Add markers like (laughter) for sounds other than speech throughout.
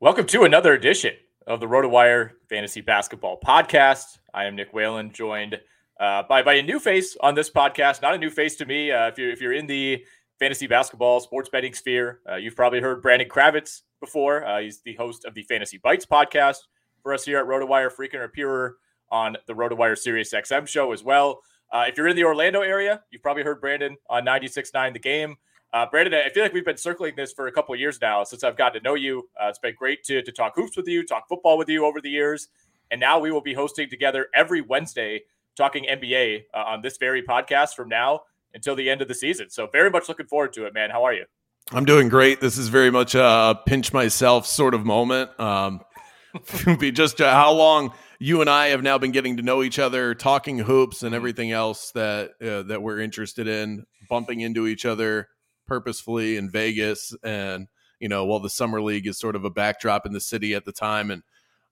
Welcome to another edition of the RotoWire Fantasy Basketball Podcast. I am Nick Whalen, joined uh, by by a new face on this podcast. Not a new face to me. Uh, if you're if you're in the fantasy basketball sports betting sphere, uh, you've probably heard Brandon Kravitz before. Uh, he's the host of the Fantasy Bites podcast for us here at RotoWire, frequent appearer on the RotoWire Sirius XM show as well. Uh, if you're in the Orlando area, you've probably heard Brandon on 96.9 The Game. Uh, Brandon, I feel like we've been circling this for a couple of years now since I've gotten to know you. Uh, it's been great to, to talk hoops with you, talk football with you over the years. And now we will be hosting together every Wednesday talking NBA uh, on this very podcast from now until the end of the season. So, very much looking forward to it, man. How are you? I'm doing great. This is very much a pinch myself sort of moment. Um, (laughs) be just uh, how long you and I have now been getting to know each other, talking hoops and everything else that uh, that we're interested in, bumping into each other purposefully in Vegas, and you know, while the summer league is sort of a backdrop in the city at the time, and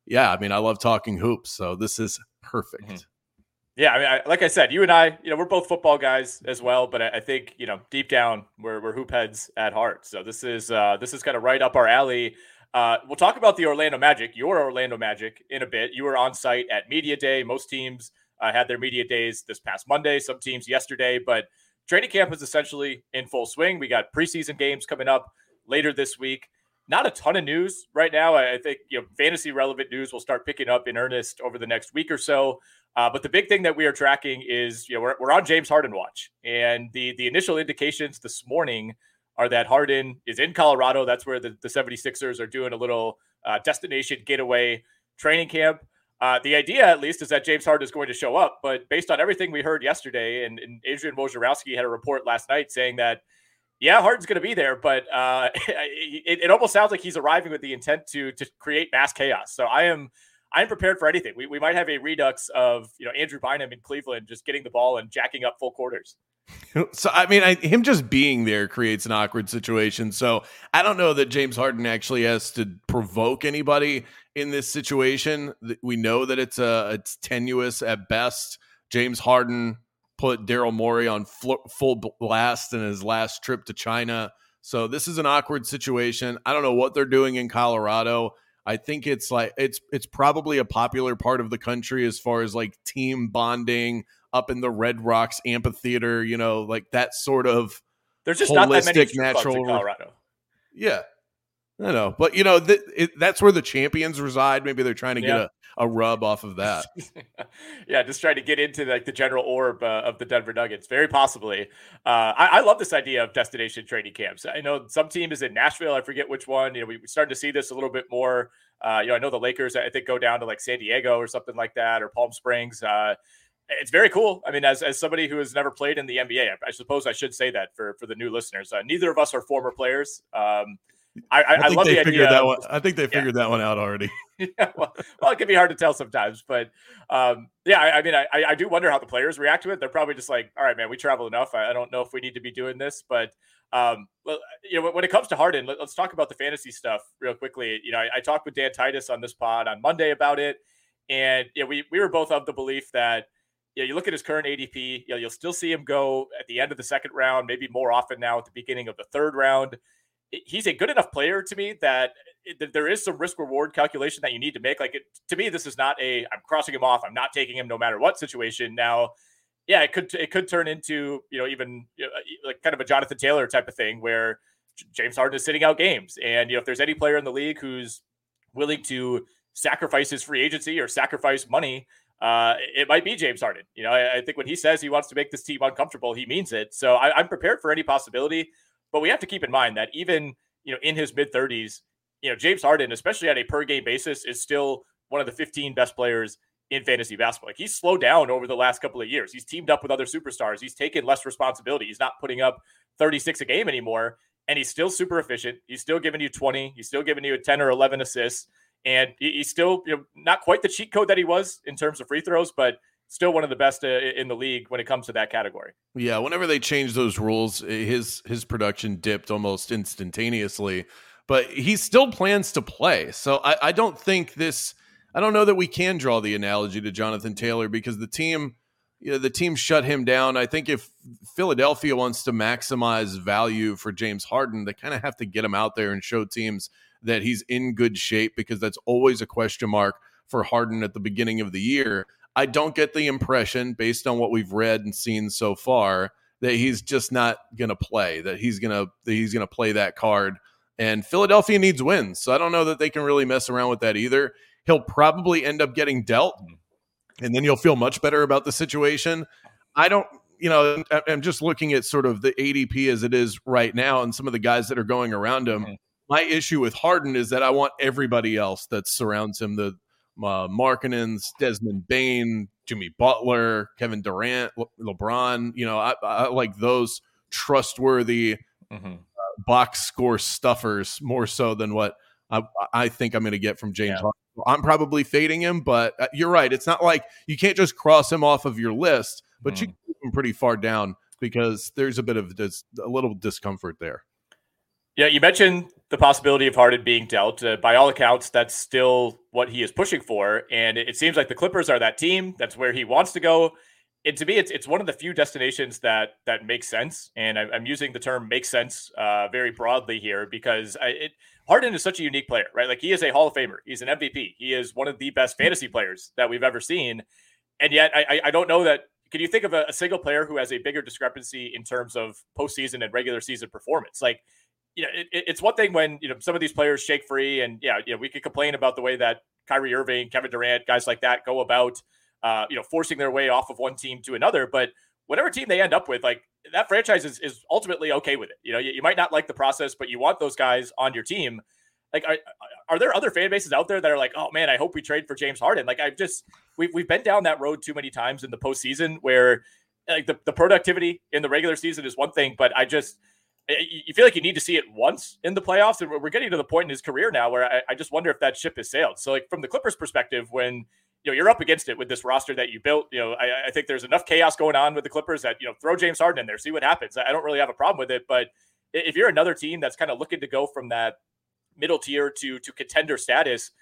yeah, I mean, I love talking hoops, so this is perfect. Mm-hmm. Yeah, I mean, I, like I said, you and I, you know, we're both football guys as well, but I, I, think you know, deep down, we're we're hoop heads at heart. So this is uh, this is kind of right up our alley. Uh, we'll talk about the Orlando Magic, your Orlando Magic, in a bit. You were on site at media day. Most teams uh, had their media days this past Monday. Some teams yesterday, but training camp is essentially in full swing. We got preseason games coming up later this week. Not a ton of news right now. I think you know fantasy relevant news will start picking up in earnest over the next week or so. Uh, but the big thing that we are tracking is you know we're, we're on James Harden watch, and the the initial indications this morning are that Harden is in Colorado. That's where the, the 76ers are doing a little uh, destination getaway training camp. Uh, the idea, at least, is that James Harden is going to show up. But based on everything we heard yesterday, and, and Adrian Wojnarowski had a report last night saying that, yeah, Harden's going to be there, but uh, (laughs) it, it, almost sounds like he's arriving with the intent to to create mass chaos. So I am I'm prepared for anything. We, we might have a redux of you know Andrew Bynum in Cleveland just getting the ball and jacking up full quarters. (laughs) So I mean, I, him just being there creates an awkward situation. So I don't know that James Harden actually has to provoke anybody in this situation. We know that it's a uh, it's tenuous at best. James Harden put Daryl Morey on full blast in his last trip to China. So this is an awkward situation. I don't know what they're doing in Colorado. I think it's like it's it's probably a popular part of the country as far as like team bonding up in the Red Rocks amphitheater, you know, like that sort of there's just not that many natural Colorado. Yeah. I know, but you know th- it, that's where the champions reside. Maybe they're trying to yeah. get a, a rub off of that. (laughs) yeah, just trying to get into like the general orb uh, of the Denver Nuggets. Very possibly. Uh, I, I, love this idea of destination training camps. I know some team is in Nashville. I forget which one. You know, we, we started to see this a little bit more. Uh, you know, I know the Lakers. I think go down to like San Diego or something like that, or Palm Springs. Uh, it's very cool. I mean, as, as somebody who has never played in the NBA, I, I suppose I should say that for for the new listeners. Uh, neither of us are former players. Um, I, I, I, love the idea. That one. I think they figured yeah. that one out already. (laughs) (laughs) yeah, well, well, it can be hard to tell sometimes, but um, yeah, I, I mean, I, I do wonder how the players react to it. They're probably just like, "All right, man, we travel enough. I, don't know if we need to be doing this." But um, well, you know, when it comes to Harden, let, us talk about the fantasy stuff real quickly. You know, I, talked with Dan Titus on this pod on Monday about it, And yeah, we we were both of the belief that you, know, you look at his current ADP, you know, you'll still see him go at the end of the second round, maybe more often now at the beginning of the third round. He's a good enough player to me that there is some risk reward calculation that you need to make. Like it, to me, this is not a I'm crossing him off. I'm not taking him no matter what situation. Now, yeah, it could it could turn into you know even you know, like kind of a Jonathan Taylor type of thing where James Harden is sitting out games, and you know if there's any player in the league who's willing to sacrifice his free agency or sacrifice money, uh, it might be James Harden. You know, I, I, think when he says he wants to make this team uncomfortable, he means it. So I, I'm prepared for any possibility, but we have to keep in mind that even you know in his mid 30s, you know James Harden, especially at a per game basis, is still one of the 15 best players in fantasy basketball. Like he's slowed down over the last couple of years. He's teamed up with other superstars. He's taken less responsibility. He's not putting up 36 a game anymore. And he's still super efficient. He's still giving you 20. He's still giving you a 10 or 11 assists. And he's still you know, not quite the cheat code that he was in terms of free throws, but still one of the best uh, in the league when it comes to that category. Yeah, whenever they changed those rules, his his production dipped almost instantaneously. But he still plans to play, so I, I don't think this I don't know that we can draw the analogy to Jonathan Taylor because the team, you know, the team shut him down. I think if Philadelphia wants to maximize value for James Harden, they kind of have to get him out there and show teams that he's in good shape because that's always a question mark for Harden at the beginning of the year. I don't get the impression, based on what we've read and seen so far, that he's just not going to play. That he's going to he's going to play that card. And Philadelphia needs wins, so I don't know that they can really mess around with that either he'll probably end up getting dealt, and then you'll feel much better about the situation. I don't, you know, I'm just looking at sort of the ADP as it is right now and some of the guys that are going around him. Mm-hmm. My issue with Harden is that I want everybody else that surrounds him the uh, Markkanens, Desmond Bane, Jimmy Butler, Kevin Durant, Le- LeBron. You know, I, I, like those trustworthy mm-hmm. uh, box score stuffers more so than what I, I think I'm going to get from James yeah. I'm probably fading him, but uh, you're right. It's not like you can't just cross him off of your list, but mm. you can keep him pretty far down because there's a bit of dis- a little discomfort there. Yeah, you mentioned the possibility of Harden being dealt. Uh, by all accounts, that's still what he is pushing for, and it, it seems like the Clippers are that team. That's where he wants to go. And to me, it's it's one of the few destinations that that makes sense. And I, am using the term "makes sense" uh, very broadly here because I, it Harden is such a unique player, right? Like he is a Hall of Famer. He's an MVP. He is one of the best fantasy players that we've ever seen. And yet, I, I don't know that. Can you think of a, a single player who has a bigger discrepancy in terms of postseason and regular season performance? Like, you know, it, it's one thing when you know some of these players shake free, and yeah, you know, we could complain about the way that Kyrie Irving, Kevin Durant, guys like that go about, uh, you know, forcing their way off of one team to another. But whatever team they end up with, like that franchise is, is ultimately okay with it. You know, you, you might not like the process, but you want those guys on your team. Like, are, are there other fan bases out there that are like, oh man, I hope we trade for James Harden? Like, I've just, we've, we've been down that road too many times in the postseason where like the, the productivity in the regular season is one thing, but I just, you feel like you need to see it once in the playoffs. And we're getting to the point in his career now where I, I just wonder if that ship has sailed. So, like, from the Clippers perspective, when, you know you're up against it with this roster that you built. You know, I, I, think there's enough chaos going on with the Clippers that you know throw James Harden in there, see what happens. I don't really have a problem with it, but if you're another team that's kind of looking to go from that middle tier to to contender status,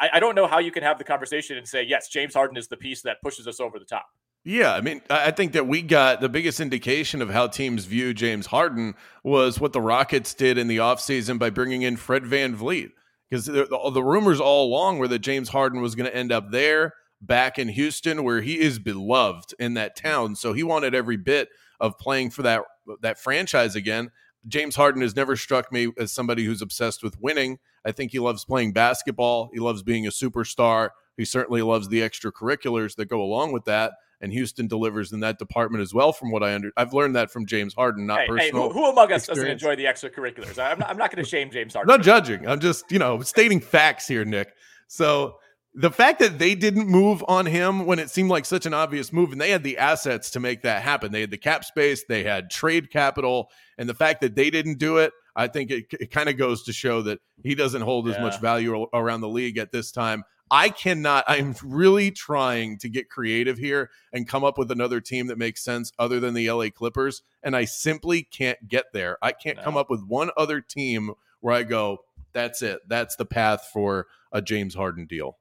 I, I don't know how you can have the conversation and say yes, James Harden is the piece that pushes us over the top. Yeah, I mean, I think that we got the biggest indication of how teams view James Harden was what the Rockets did in the offseason by bringing in Fred VanVleet because the, the, the, rumors all along were that James Harden was going to end up there back in Houston, where he is beloved in that town. So he wanted every bit of playing for that that franchise again. James Harden has never struck me as somebody who's obsessed with winning. I think he loves playing basketball. He loves being a superstar. He certainly loves the extracurriculars that go along with that and Houston delivers in that department as well. From what I under, I've learned that from James Harden, not hey, personal. Hey, who, who, among us doesn't enjoy the extracurriculars? I'm not, I'm not going to shame James Harden. not judging. I'm just you know stating facts here, Nick. So the fact that they didn't move on him when it seemed like such an obvious move, and they had the assets to make that happen. They had the cap space, they had trade capital, and the fact that they didn't do it, I think it, it kind of goes to show that he doesn't hold yeah. as much value around the league at this time. I cannot, I'm really trying to get creative here and come up with another team that makes sense other than the LA Clippers. And I simply can't get there. I can't no. come up with one other team where I go, that's it. That's the path for a James Harden deal.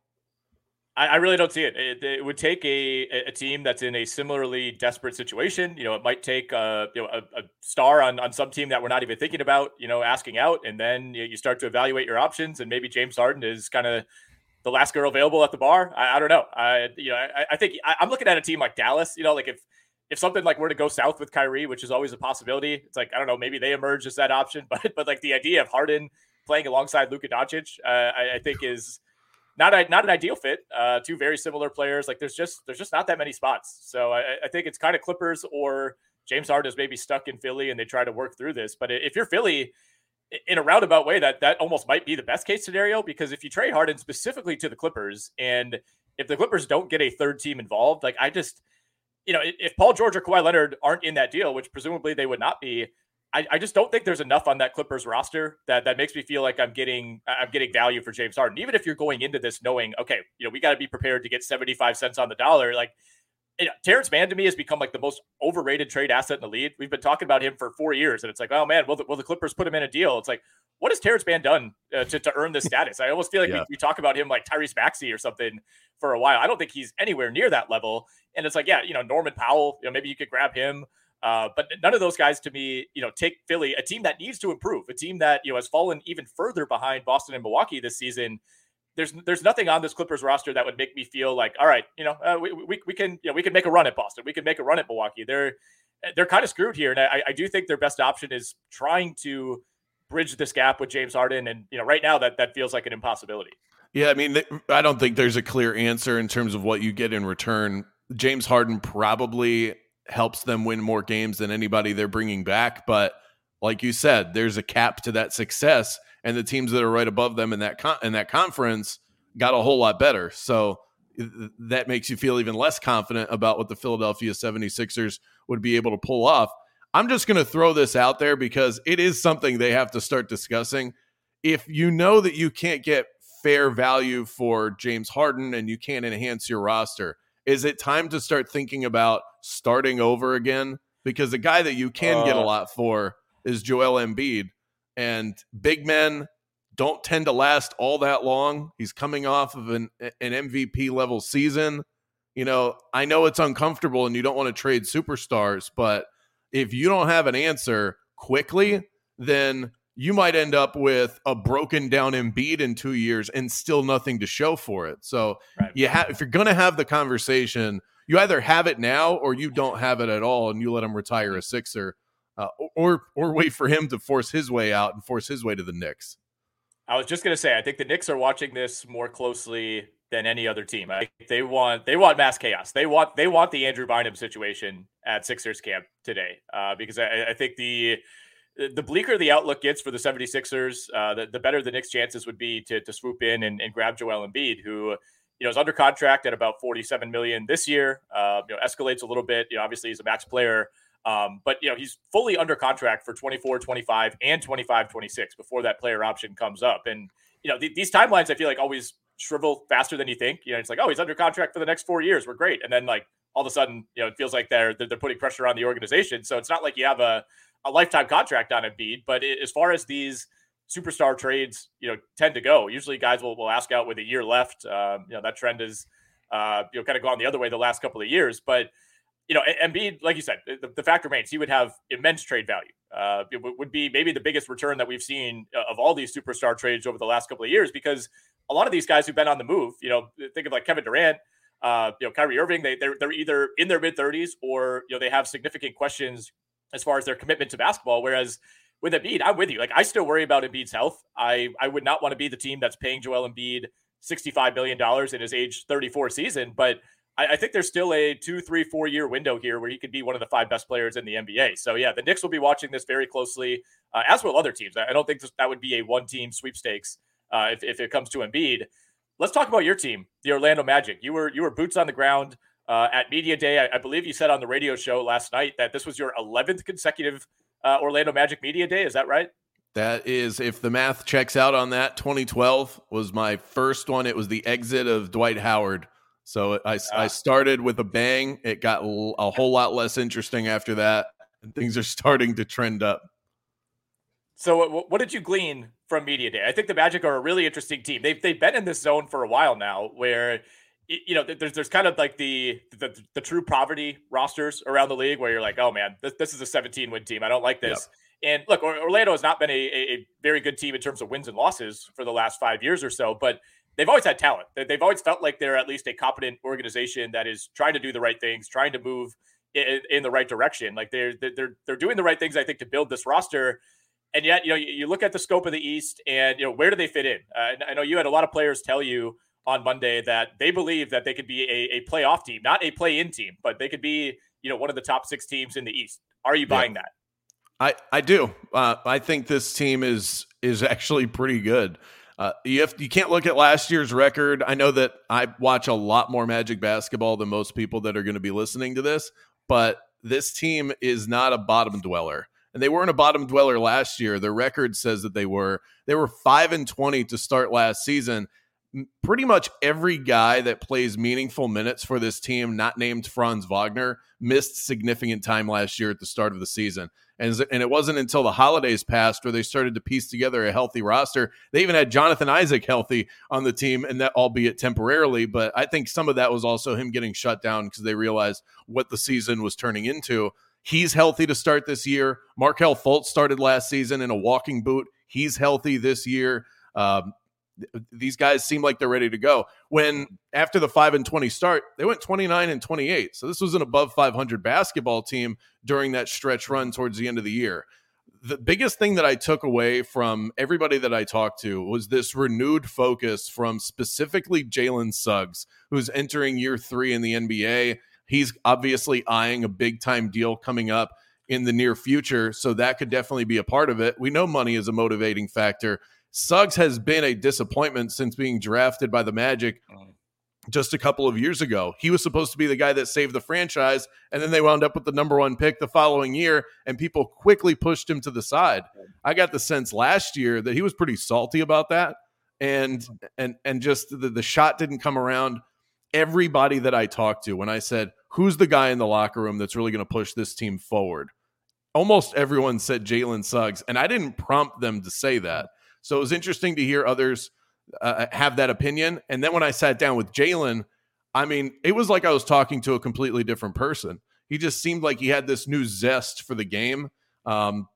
I, I really don't see it. it. it. would take a a team that's in a similarly desperate situation. You know, it might take a you know a, a, star on on some team that we're not even thinking about. You know, asking out, and then you, you start to evaluate your options, and maybe James Harden is kind of the last girl available at the bar. I, I don't know. I you know I, I think I, I'm looking at a team like Dallas. You know, like if if something like were to go south with Kyrie, which is always a possibility, it's like I don't know, maybe they emerge as that option. (laughs) But but like the idea of Harden playing alongside Luka Doncic, uh, I, I, think is not a, not an ideal fit. Uh, two very similar players. Like there's just there's just not that many spots. So I, I think it's kind of Clippers or James Harden is maybe stuck in Philly and they try to work through this. But if you're Philly, in a roundabout way, that that almost might be the best case scenario because if you trade Harden specifically to the Clippers and if the Clippers don't get a third team involved, like I just you know, if Paul George or Kawhi Leonard aren't in that deal, which presumably they would not be, I, I, just don't think there's enough on that Clippers roster that that makes me feel like I'm getting I'm getting value for James Harden. Even if you're going into this knowing, okay, you know, we got to be prepared to get 75 cents on the dollar, like you know, Terance Mann to me has become like the most overrated trade asset in the league. We've been talking about him for four years, and it's like, oh man, will the, will the Clippers put him in a deal? It's like, what has Terance Mann done uh, to, to earn this status? I almost feel like yeah. we, we, talk about him like Tyrese Maxey or something for a while. I don't think he's anywhere near that level. And it's like, yeah, you know, Norman Powell, you know, maybe you could grab him. Uh, but none of those guys to me, you know, take Philly, a team that needs to improve, a team that, you know, has fallen even further behind Boston and Milwaukee this season there's there's nothing on this Clippers roster that would make me feel like, all right, you know, uh, we, we, we can you know we can make a run at Boston, we can make a run at Milwaukee. They're they're kind of screwed here, and I, I do think their best option is trying to bridge this gap with James Harden, and you know, right now that that feels like an impossibility. Yeah, I mean, I don't think there's a clear answer in terms of what you get in return. James Harden probably helps them win more games than anybody they're bringing back, but like you said, there's a cap to that success and the teams that are right above them in that con- in that conference got a whole lot better. So that makes you feel even less confident about what the Philadelphia 76ers would be able to pull off. I'm just going to throw this out there because it is something they have to start discussing. If you know that you can't get fair value for James Harden and you can't enhance your roster, is it time to start thinking about starting over again? Because the guy that you can uh, get a uh. lot for is Joel Embiid. And big men don't tend to last all that long. He's coming off of an an MVP level season. You know, I know it's uncomfortable and you don't want to trade superstars, but if you don't have an answer quickly, then you might end up with a broken down Embiid in two years and still nothing to show for it. So right. you have if you're going to have the conversation, you either have it now or you don't have it at all, and you let him retire a Sixer uh, or or wait for him to force his way out and force his way to the Knicks. I was just gonna say, I think the Knicks are watching this more closely than any other team. I they want they want mass chaos. They want they want the Andrew Bynum situation at Sixers camp today uh, because I, I, think the the bleaker the outlook gets for the 76ers, uh, the, the better the Knicks' chances would be to, to swoop in and, and grab Joel Embiid, who you know is under contract at about 47 million this year. Uh, you know, escalates a little bit. You know, obviously he's a max player. Um, but you know, he's fully under contract for 24, 25, and 25, 26 before that player option comes up. And you know, th- these timelines I feel like always shrivel faster than you think. You know, it's like, oh, he's under contract for the next four years. We're great. And then like all of a sudden, you know, it feels like they're they're, putting pressure on the organization. So it's not like you have a, a lifetime contract on Embiid. But it, as far as these superstar trades, you know, tend to go, usually guys will, will ask out with a year left. Um, you know, that trend is uh, you know kind of gone the other way the last couple of years. But you know, Embiid, like you said, the, the fact remains he would have immense trade value. Uh, it w- would be maybe the biggest return that we've seen uh, of all these superstar trades over the last couple of years because a lot of these guys who've been on the move, you know, think of like Kevin Durant, uh, you know, Kyrie Irving, they, they're, they're either in their mid 30s or, you know, they have significant questions as far as their commitment to basketball. Whereas with Embiid, I'm with you. Like, I still worry about Embiid's health. I, I would not want to be the team that's paying Joel Embiid $65 million in his age 34 season, but I, I, think there's still a two, three, four year window here where he could be one of the five best players in the NBA. So yeah, the Knicks will be watching this very closely, uh, as will other teams. I, don't think that would be a one team sweepstakes uh, if, if it comes to Embiid. Let's talk about your team, the Orlando Magic. You were you were boots on the ground uh, at media day. I, I, believe you said on the radio show last night that this was your 11th consecutive uh, Orlando Magic media day. Is that right? That is, if the math checks out on that, 2012 was my first one. It was the exit of Dwight Howard so I, I started with a bang. It got a whole lot less interesting after that, and things are starting to trend up. So, what did you glean from Media Day? I think the Magic are a really interesting team. They've, they've been in this zone for a while now where you know, there's there's kind of like the, the the true poverty rosters around the league where you're like, oh man, this, this is a 17 win team. I don't like this. Yep. And look, Orlando has not been a, a, very good team in terms of wins and losses for the last five years or so, but they've always had talent. They've always felt like they're at least a competent organization that is trying to do the right things, trying to move in, in the right direction. Like they're they're they're doing the right things, I think, to build this roster. And yet, you know, you, look at the scope of the East, and you know, where do they fit in? Uh, I know you had a lot of players tell you on Monday that they believe that they could be a, a playoff team, not a play-in team, but they could be, you know, one of the top six teams in the East. Are you buying yeah. that? I I do. Uh, I think this team is is actually pretty good. Uh, you have, you can't look at last year's record. I know that I watch a lot more Magic basketball than most people that are going to be listening to this, but this team is not a bottom dweller. And they weren't a bottom dweller last year. Their record says that they were. They were 5 and 20 to start last season pretty much every guy that plays meaningful minutes for this team, not named Franz Wagner, missed significant time last year at the start of the season. And, and it wasn't until the holidays passed where they started to piece together a healthy roster. They even had Jonathan Isaac healthy on the team, and that albeit temporarily. But I think some of that was also him getting shut down because they realized what the season was turning into. He's healthy to start this year. Markelle Fultz started last season in a walking boot. He's healthy this year. Um, these guys seem like they're ready to go. When mm-hmm. after the 5 and 20 start, they went 29 and 28. So this was an above 500 basketball team during that stretch run towards the end of the year. The biggest thing that I took away from everybody that I talked to was this renewed focus from specifically Jalen Suggs, who's entering year three in the NBA. He's obviously eyeing a big time deal coming up in the near future. So that could definitely be a part of it. We know money is a motivating factor Suggs has been a disappointment since being drafted by the Magic mm. just a couple of years ago. He was supposed to be the guy that saved the franchise, and then they wound up with the number one pick the following year, and people quickly pushed him to the side. I got the sense last year that he was pretty salty about that, and and and just the, the shot didn't come around. Everybody that I talked to, when I said, "Who's the guy in the locker room that's really going to push this team forward?" Almost everyone said Jalen Suggs, and I didn't prompt them to say that. So it was interesting to hear others uh, have that opinion. And then when I sat down with Jalen, I mean, it was like I was talking to a completely different person. He just seemed like he had this new zest for the game, um,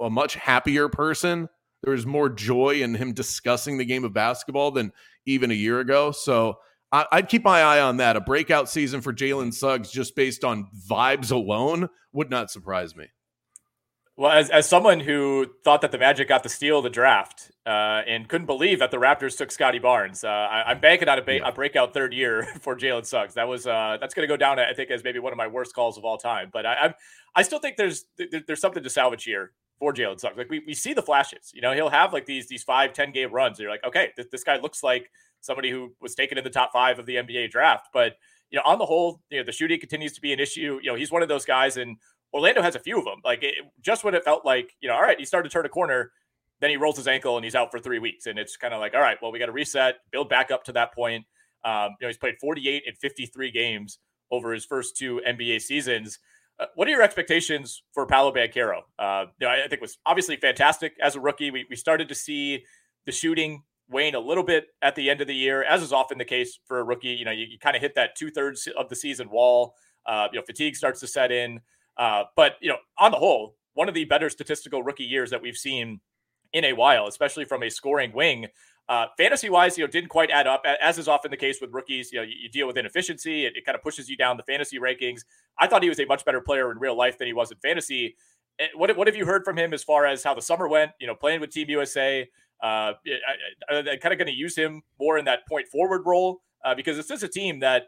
a much happier person. There was more joy in him discussing the game of basketball than even a year ago. So I, would keep my eye on that. A breakout season for Jalen Suggs just based on vibes alone would not surprise me. Well, as, as someone who thought that the Magic got the steal of the draft uh, and couldn't believe that the Raptors took Scottie Barnes, uh, I, am banking on a, ba- yeah. a, breakout third year (laughs) for Jalen Suggs. That was uh, that's going to go down, I think, as maybe one of my worst calls of all time. But I, I, I still think there's there's something to salvage here for Jalen Suggs. Like we, we see the flashes. You know, he'll have like these these five ten game runs. And you're like, okay, this, this guy looks like somebody who was taken in the top five of the NBA draft. But you know, on the whole, you know, the shooting continues to be an issue. You know, he's one of those guys, and Orlando has a few of them. Like it, just when it felt like, you know, all right, he started to turn a corner, then he rolls his ankle and he's out for three weeks. And it's kind of like, all right, well, we got to reset, build back up to that point. Um, you know, he's played 48 and 53 games over his first two NBA seasons. Uh, what are your expectations for Paolo Banchero? Uh, you know, I, I think was obviously fantastic as a rookie. We, we started to see the shooting wane a little bit at the end of the year, as is often the case for a rookie. You know, you, you kind of hit that two thirds of the season wall. Uh, you know, fatigue starts to set in. Uh, but you know, on the whole, one of the better statistical rookie years that we've seen in a while, especially from a scoring wing. Uh, fantasy wise, you know, didn't quite add up, as is often the case with rookies. You know, you, you deal with inefficiency; it, it kind of pushes you down the fantasy rankings. I thought he was a much better player in real life than he was in fantasy. Eh, what what have you heard from him as far as how the summer went? You know, playing with Team USA. Uh, I, kind of going to use him more in that point forward role uh, because this is a team that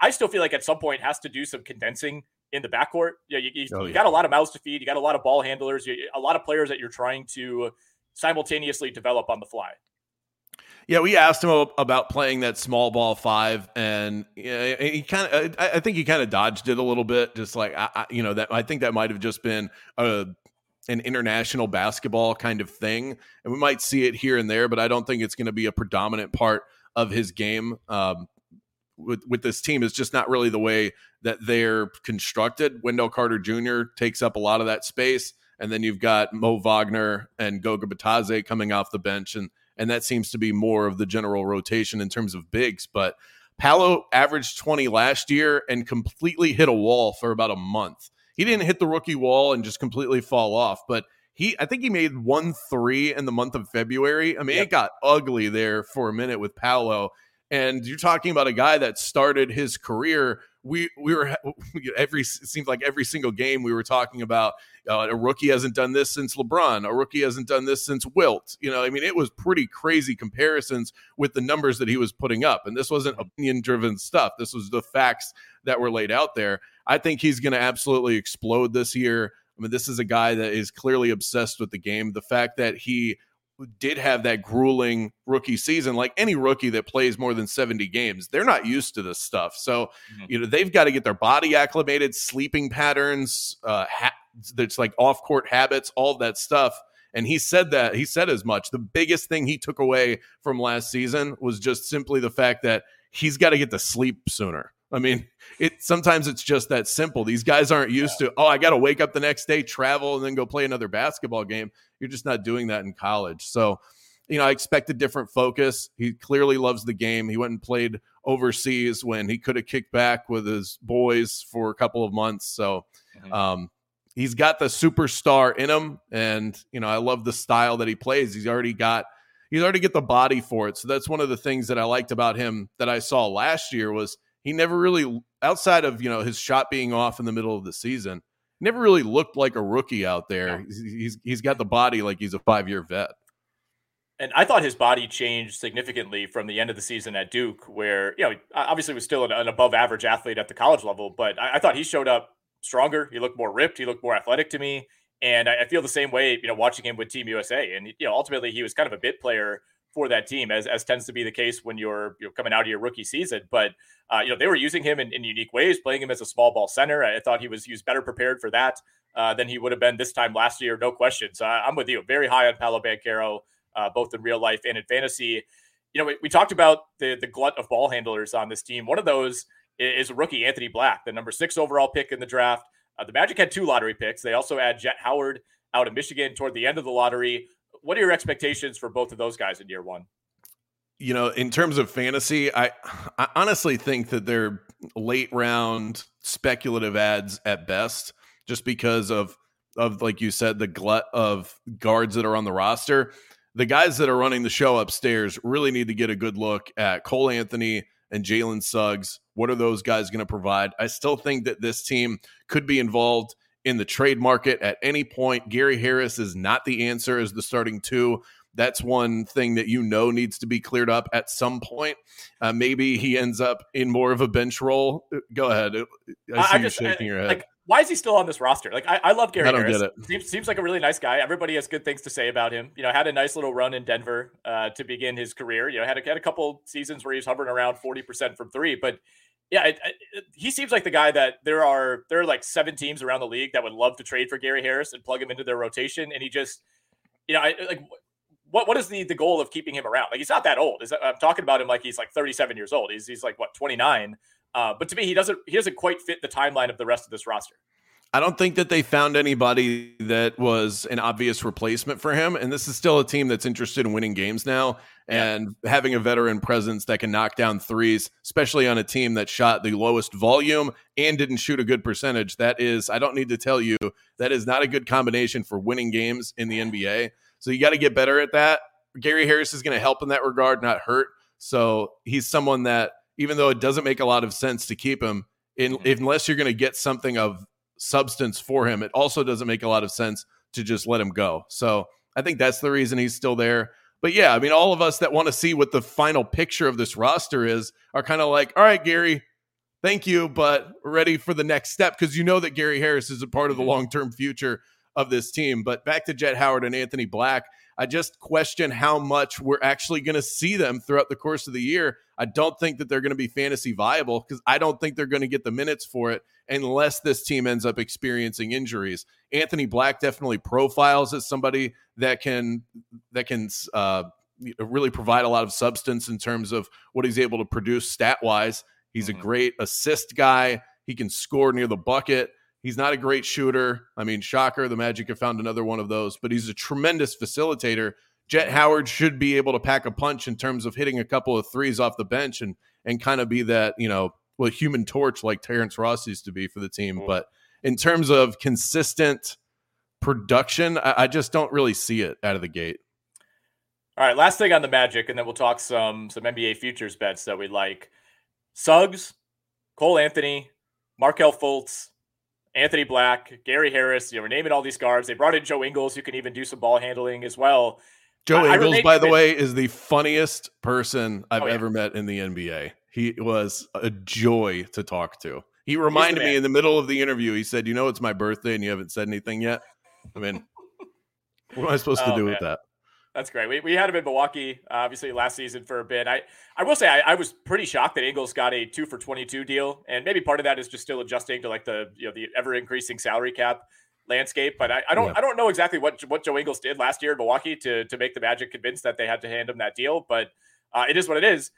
I still feel like at some point has to do some condensing in the backcourt. Yeah, you, you, oh, you, got a lot of mouths to feed. You got a lot of ball handlers. You, a lot of players that you're trying to simultaneously develop on the fly. Yeah, we asked him about playing that small ball five, and he kind of, I think he kind of dodged it a little bit. Just like, I, you know, that I think that might have just been a an international basketball kind of thing, and we might see it here and there, but I don't think it's going to be a predominant part of his game. Um, with with this team is just not really the way that they're constructed. Wendell Carter Jr. takes up a lot of that space, and then you've got Mo Wagner and Goga Bitadze coming off the bench, and and that seems to be more of the general rotation in terms of bigs. But Paolo averaged 20 last year and completely hit a wall for about a month. He didn't hit the rookie wall and just completely fall off, but he I think he made one three in the month of February. I mean, yep. it got ugly there for a minute with Paolo. And you're talking about a guy that started his career. We we were (laughs) every it seems like every single game we were talking about uh, a rookie hasn't done this since LeBron. A rookie hasn't done this since Wilt. You know, I mean, it was pretty crazy comparisons with the numbers that he was putting up. And this wasn't opinion driven stuff. This was the facts that were laid out there. I think he's going to absolutely explode this year. I mean, this is a guy that is clearly obsessed with the game. The fact that he did have that grueling rookie season, like any rookie that plays more than 70 games, they're not used to this stuff. So, mm-hmm. you know, they've got to get their body acclimated, sleeping patterns, uh, ha- that's like off court habits, all that stuff. And he said that he said as much. The biggest thing he took away from last season was just simply the fact that he's got to get to sleep sooner. I mean, it sometimes it's just that simple. These guys aren't used yeah. to, oh, I got to wake up the next day, travel, and then go play another basketball game. You're just not doing that in college. So, you know, I expect a different focus. He clearly loves the game. He went and played overseas when he could have kicked back with his boys for a couple of months. So, mm-hmm. um, he's got the superstar in him, and you know, I love the style that he plays. He's already got he's already get the body for it. So that's one of the things that I liked about him that I saw last year was he never really outside of you know his shot being off in the middle of the season never really looked like a rookie out there he's, he's he's got the body like he's a five year vet and I thought his body changed significantly from the end of the season at Duke, where you know obviously was still an, an above average athlete at the college level, but I, I, thought he showed up stronger. He looked more ripped. He looked more athletic to me, and I, I, feel the same way. You know, watching him with Team USA, and you know, ultimately he was kind of a bit player for that team, as as tends to be the case when you're you're coming out of your rookie season. But uh, you know they were using him in, in, unique ways, playing him as a small ball center. I thought he was was better prepared for that uh, than he would have been this time last year, no question. So I, am with you, very high on Paolo Banchero, uh, both in real life and in fantasy. You know, we, we talked about the the glut of ball handlers on this team. One of those is, rookie Anthony Black, the number six overall pick in the draft. Uh, the Magic had two lottery picks. They also had Jett Howard out of Michigan toward the end of the lottery. What are your expectations for both of those guys in year one? you know, in terms of fantasy, I I honestly think that they're late round speculative ads at best, just because of of like you said, the glut of guards that are on the roster. The guys that are running the show upstairs really need to get a good look at Cole Anthony and Jalen Suggs. What are those guys going to provide? I still think that this team could be involved in the trade market at any point. Gary Harris is not the answer as the starting two that's one thing that you know needs to be cleared up at some point. Uh, maybe he ends up in more of a bench role. Go ahead. I you just, shaking I, your head. Like, why is he still on this roster? Like, I, I love Gary I don't Harris. Get it. Seems, seems like a really nice guy. Everybody has good things to say about him. You know, had a nice little run in Denver uh, to begin his career. You know, had a, had a couple seasons where he was hovering around 40% from three. But yeah, it, it, he seems like the guy that there are there are like seven teams around the league that would love to trade for Gary Harris and plug him into their rotation. And he just, you know, I, like what what is the the goal of keeping him around? Like he's not that old. Is I'm talking about him like he's like 37 years old. He's he's like what 29. Uh, but to me, he doesn't he doesn't quite fit the timeline of the rest of this roster. I don't think that they found anybody that was an obvious replacement for him. And this is still a team that's interested in winning games now and yeah. having a veteran presence that can knock down threes, especially on a team that shot the lowest volume and didn't shoot a good percentage. That is, I don't need to tell you, that is not a good combination for winning games in the NBA. So you got to get better at that. Gary Harris is going to help in that regard, not hurt. So he's someone that, even though it doesn't make a lot of sense to keep him, in, mm-hmm. unless you're going to get something of substance for him, it also doesn't make a lot of sense to just let him go. So I think that's the reason he's still there. But yeah, I mean, all of us that want to see what the final picture of this roster is are kind of like, all right, Gary, thank you, but ready for the next step because you know that Gary Harris is a part of the mm-hmm. long term future of this team. But back to Jett Howard and Anthony Black, I just question how much we're actually going to see them throughout the course of the year. I don't think that they're going to be fantasy viable because I don't think they're going to get the minutes for it unless this team ends up experiencing injuries. Anthony Black definitely profiles as somebody that can that can uh, really provide a lot of substance in terms of what he's able to produce stat wise. He's a mm-hmm. great assist guy. He can score near the bucket. He's not a great shooter. I mean, shocker, the Magic have found another one of those, but he's a tremendous facilitator. Jett Howard should be able to pack a punch in terms of hitting a couple of threes off the bench and and kind of be that, you know, well, human torch like Terrence Ross used to be for the team. Mm. But in terms of consistent production, I, I just don't really see it out of the gate. All right, last thing on the Magic, and then we'll talk some some NBA futures bets that we like. Suggs, Cole Anthony, Markelle Fultz, Anthony Black, Gary Harris. You know, we're naming all these guards. They brought in Joe Ingles, who can even do some ball handling as well. Joe I, Ingles, I by the way, is the funniest person oh, I've oh, yeah. ever met in the NBA. He was a joy to talk to. He reminded me in the middle of the interview. He said, "You know, it's my birthday, and you haven't said anything yet." I mean, what am I supposed oh, to do man. with that? That's great. We, we had him in Milwaukee, uh, obviously last season for a bit. I, I will say I, I, was pretty shocked that Ingles got a two for twenty two deal, and maybe part of that is just still adjusting to like the you know the ever increasing salary cap landscape. But I, I don't yeah. I don't know exactly what what Joe Ingles did last year in Milwaukee to to make the Magic convinced that they had to hand him that deal. But uh, it is what it is.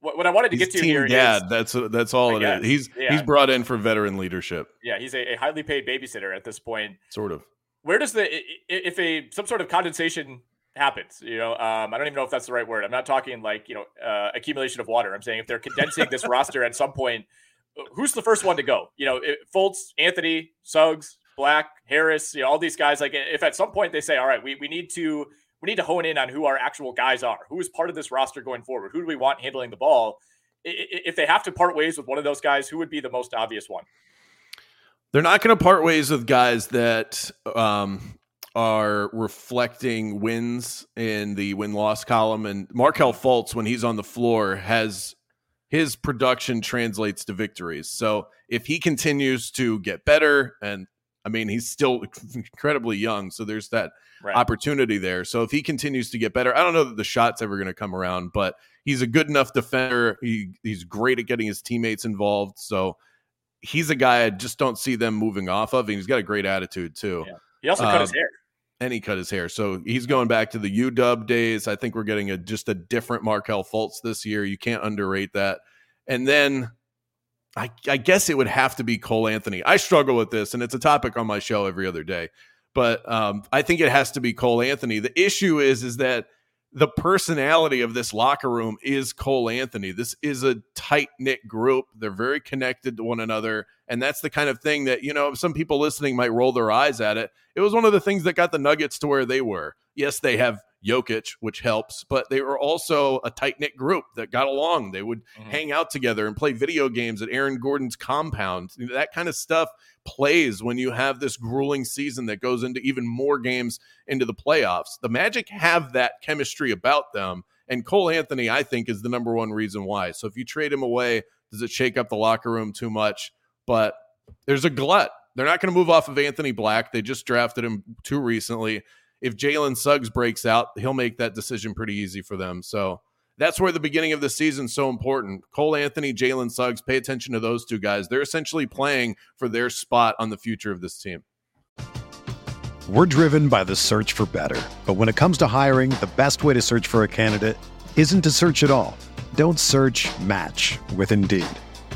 What, what I wanted to he's get to here dad. Is, that's that's all it guess. is. He's yeah. he's brought in for veteran leadership. Yeah, he's a, a highly paid babysitter at this point. Sort of where does the if a some sort of condensation happens. You know, um, I don't even know if that's the right word. I'm not talking like you know uh, accumulation of water. I'm saying if they're condensing this (laughs) roster at some point, who's the first one to go? You know, it, Fultz, Anthony, Suggs, Black, Harris, you know, all these guys. Like if at some point they say, all right, we we need to we need to hone in on who our actual guys are, who is part of this roster going forward, who do we want handling the ball. If they have to part ways with one of those guys, who would be the most obvious one? They're not going to part ways with guys that um, are reflecting wins in the win loss column. And Markelle Fultz, when he's on the floor, has his production translates to victories. So if he continues to get better, and I mean, he's still (laughs) incredibly young, so there's that right. opportunity there. So if he continues to get better, I don't know that the shot's ever going to come around, but he's a good enough defender. He he's great at getting his teammates involved. So he's a guy I just don't see them moving off of. And he's got a great attitude too. Yeah. He also cut his um, hair and he cut his hair. So he's going back to the UW days. I think we're getting a just a different Markelle Fultz this year. You can't underrate that. And then I, I guess it would have to be Cole Anthony. I struggle with this, and it's a topic on my show every other day. But um, I think it has to be Cole Anthony. The issue is, is that the personality of this locker room is Cole Anthony. This is a tight knit group. They're very connected to one another. And that's the kind of thing that, you know, some people listening might roll their eyes at it. It was one of the things that got the Nuggets to where they were. Yes, they have Jokic, which helps, but they were also a tight knit group that got along. They would mm-hmm. hang out together and play video games at Aaron Gordon's compound. That kind of stuff plays when you have this grueling season that goes into even more games into the playoffs. The Magic have that chemistry about them. And Cole Anthony, I think, is the number one reason why. So if you trade him away, does it shake up the locker room too much? But there's a glut. They're not going to move off of Anthony Black. They just drafted him too recently if Jalen Suggs breaks out, he'll make that decision pretty easy for them. So that's where the beginning of the season so important. Cole Anthony, Jalen Suggs, pay attention to those two guys. They're essentially playing for their spot on the future of this team. We're driven by the search for better. But when it comes to hiring, the best way to search for a candidate isn't to search at all. Don't search match with Indeed.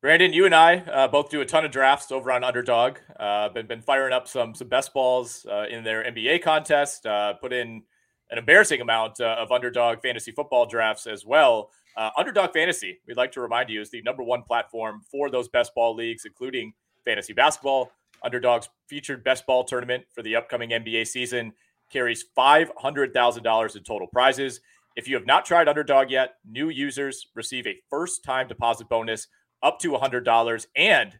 Brandon, you and I uh, both do a ton of drafts over on Underdog. Uh, been been firing up some some best balls uh, in their NBA contest. Uh, put in an embarrassing amount uh, of Underdog fantasy football drafts as well. Uh, underdog Fantasy, we'd like to remind you, is the number one platform for those best ball leagues, including fantasy basketball. Underdog's featured best ball tournament for the upcoming NBA season carries five hundred thousand dollars in total prizes. If you have not tried Underdog yet, new users receive a first time deposit bonus up to $100 and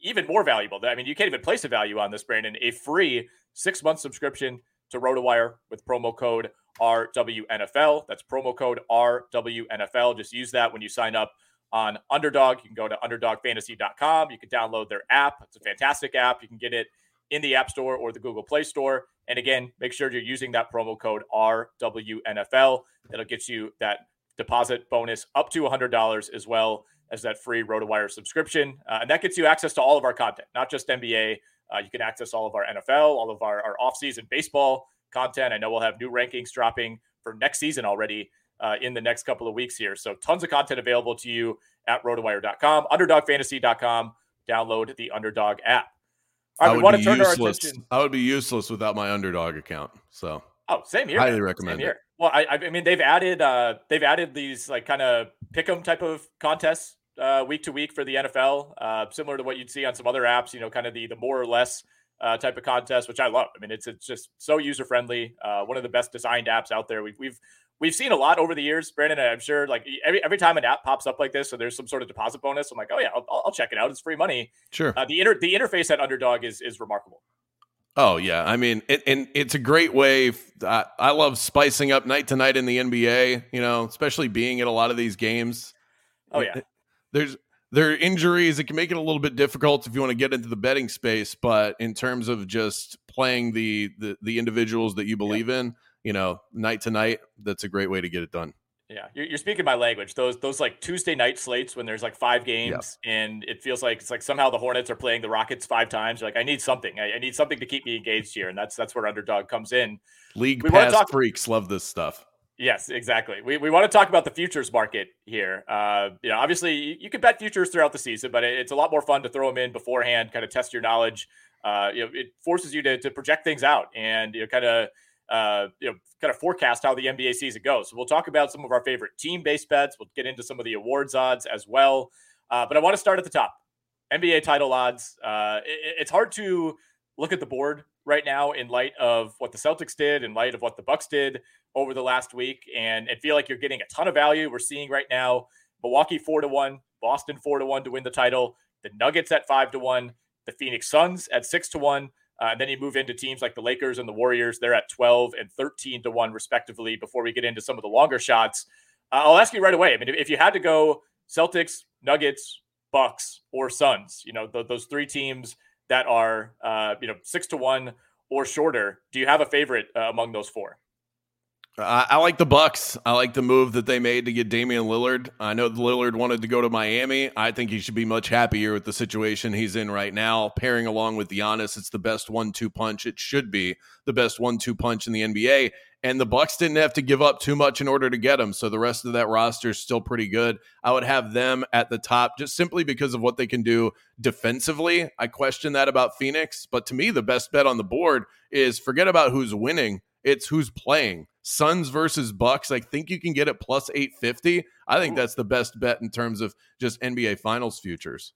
even more valuable. I mean, you can't even place a value on this, Brandon. A free six month subscription to RotoWire with promo code RWNFL. That's promo code RWNFL. Just use that when you sign up on Underdog. You can go to underdogfantasy.com. You can download their app. It's a fantastic app. You can get it in the App Store or the Google Play Store. And again, make sure you're using that promo code RWNFL. It'll get you that deposit bonus up to $100 as well as that free RotoWire subscription. Uh, and that gets you access to all of our content, not just NBA. Uh, you can access all of our NFL, all of our, our offseason baseball content. I know we'll have new rankings dropping for next season already uh, in the next couple of weeks here. So tons of content available to you at rotowire.com, underdogfantasy.com. Download the Underdog app. All right, we want to turn useless. our attention. I would be useless without my Underdog account. So, oh, same here. Highly man. recommend same it. Here. Well, I, I mean, they've added uh, they've added these like kind of pick 'em type of contests uh, week to week for the NFL, uh, similar to what you'd see on some other apps. You know, kind of the the more or less uh, type of contest, which I love. I mean, it's it's just so user friendly. Uh, one of the best designed apps out there. We've we've we've seen a lot over the years, Brandon. I'm sure like every every time an app pops up like this, so there's some sort of deposit bonus. I'm like, oh yeah, I'll, I'll check it out. It's free money. Sure. Uh, the inter the interface at Underdog is is remarkable. Oh yeah, I mean, it, and it's a great way. I, I love spicing up night to night in the NBA. You know, especially being at a lot of these games. Oh yeah, there's there are injuries. It can make it a little bit difficult if you want to get into the betting space. But in terms of just playing the the, the individuals that you believe yeah. in, you know, night to night, that's a great way to get it done. Yeah, you're, you're speaking my language. Those those like Tuesday night slates when there's like five games and it feels like it's like somehow the Hornets are playing the Rockets five times. You're like, I need something. I, I, need something to keep me engaged here, and that's that's where underdog comes in. League we pass talk- freaks love this stuff. Yes, exactly. We, we want to talk about the futures market here. Uh, you know, obviously you, you can bet futures throughout the season, but it, it's a lot more fun to throw them in beforehand, kind of test your knowledge. Uh, you know, it forces you to, to project things out and you know, kind of uh, you know, kind of forecast how the NBA season goes. So we'll talk about some of our favorite team-based bets. We'll get into some of the awards odds as well. Uh, but I want to start at the top. NBA title odds. Uh, it, it's hard to look at the board right now in light of what the Celtics did, in light of what the Bucks did over the last week, and, and feel like you're getting a ton of value. We're seeing right now Milwaukee four to one, Boston four to one to win the title, the Nuggets at five to one, the Phoenix Suns at six to one. Uh, and then you move into teams like the Lakers and the Warriors. They're at 12 and 13 to 1, respectively, before we get into some of the longer shots. Uh, I'll ask you right away. I mean, if, if, you had to go Celtics, Nuggets, Bucks, or Suns, you know, th- those three teams that are, uh, you know, six to 1 or shorter, do you have a favorite uh, among those four? I, I like the Bucks. I like the move that they made to get Damian Lillard. I know Lillard wanted to go to Miami. I think he should be much happier with the situation he's in right now. Pairing along with Giannis, it's the best one-two punch. It should be the best one-two punch in the NBA. And the Bucks didn't have to give up too much in order to get him, so the rest of that roster is still pretty good. I would have them at the top just simply because of what they can do defensively. I question that about Phoenix, but to me, the best bet on the board is forget about who's winning; it's who's playing Suns versus Bucks. I think you can get it plus 850. I think that's the best bet in terms of just NBA Finals futures.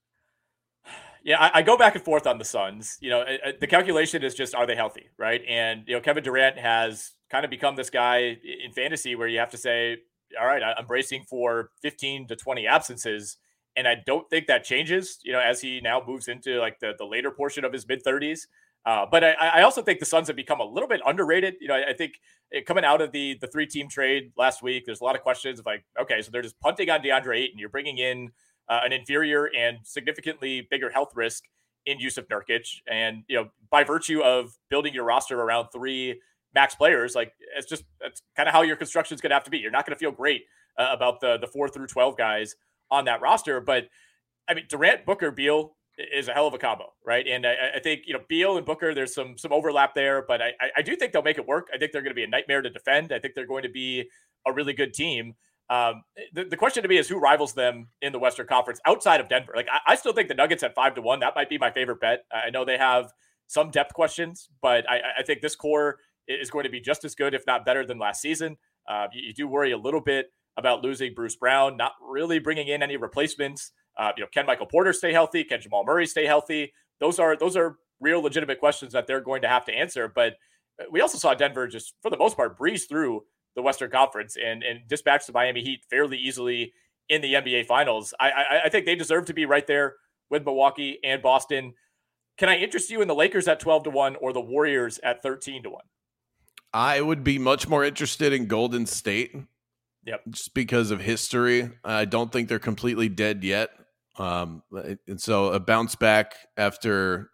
(sighs) Yeah, I, I, go back and forth on the Suns. You know, the calculation is just are they healthy, right? And you know, Kevin Durant has kind of become this guy in fantasy where you have to say, all right, I'm bracing for 15 to 20 absences, and I don't think that changes. You know, as he now moves into like the the later portion of his mid 30s. Uh, but I, I, also think the Suns have become a little bit underrated. You know, I, I think it, coming out of the the three team trade last week, there's a lot of questions of like, okay, so they're just punting on DeAndre Ayton. You're bringing in uh, an inferior and significantly bigger health risk in Jusuf Nurkic, and you know, by virtue of building your roster around three max players, like it's just that's kind of how your construction is going to have to be. You're not going to feel great uh, about the the four through twelve guys on that roster, but I mean, Durant, Booker, Beal is a hell of a combo, right? And I, I, think you know Beal and Booker, there's some some overlap there, but I, I do think they'll make it work. I think they're going to be a nightmare to defend. I think they're going to be a really good team. Um, the, the question to me is who rivals them in the Western Conference outside of Denver. Like I, I still think the Nuggets at five to one. That might be my favorite bet. I know they have some depth questions, but I, I think this core is going to be just as good, if not better, than last season. Uh, you, you do worry a little bit about losing Bruce Brown, not really bringing in any replacements. Uh, you know, can Michael Porter stay healthy? Can Jamal Murray stay healthy? Those are those are real legitimate questions that they're going to have to answer. But uh, we also saw Denver just for the most part breeze through the Western Conference and and dispatch the Miami Heat fairly easily in the NBA Finals. I, I, I think they deserve to be right there with Milwaukee and Boston. Can I interest you in the Lakers at twelve to one or the Warriors at thirteen to one? I would be much more interested in Golden State. Yep. Just because of history. I don't think they're completely dead yet. Um, and so a bounce back after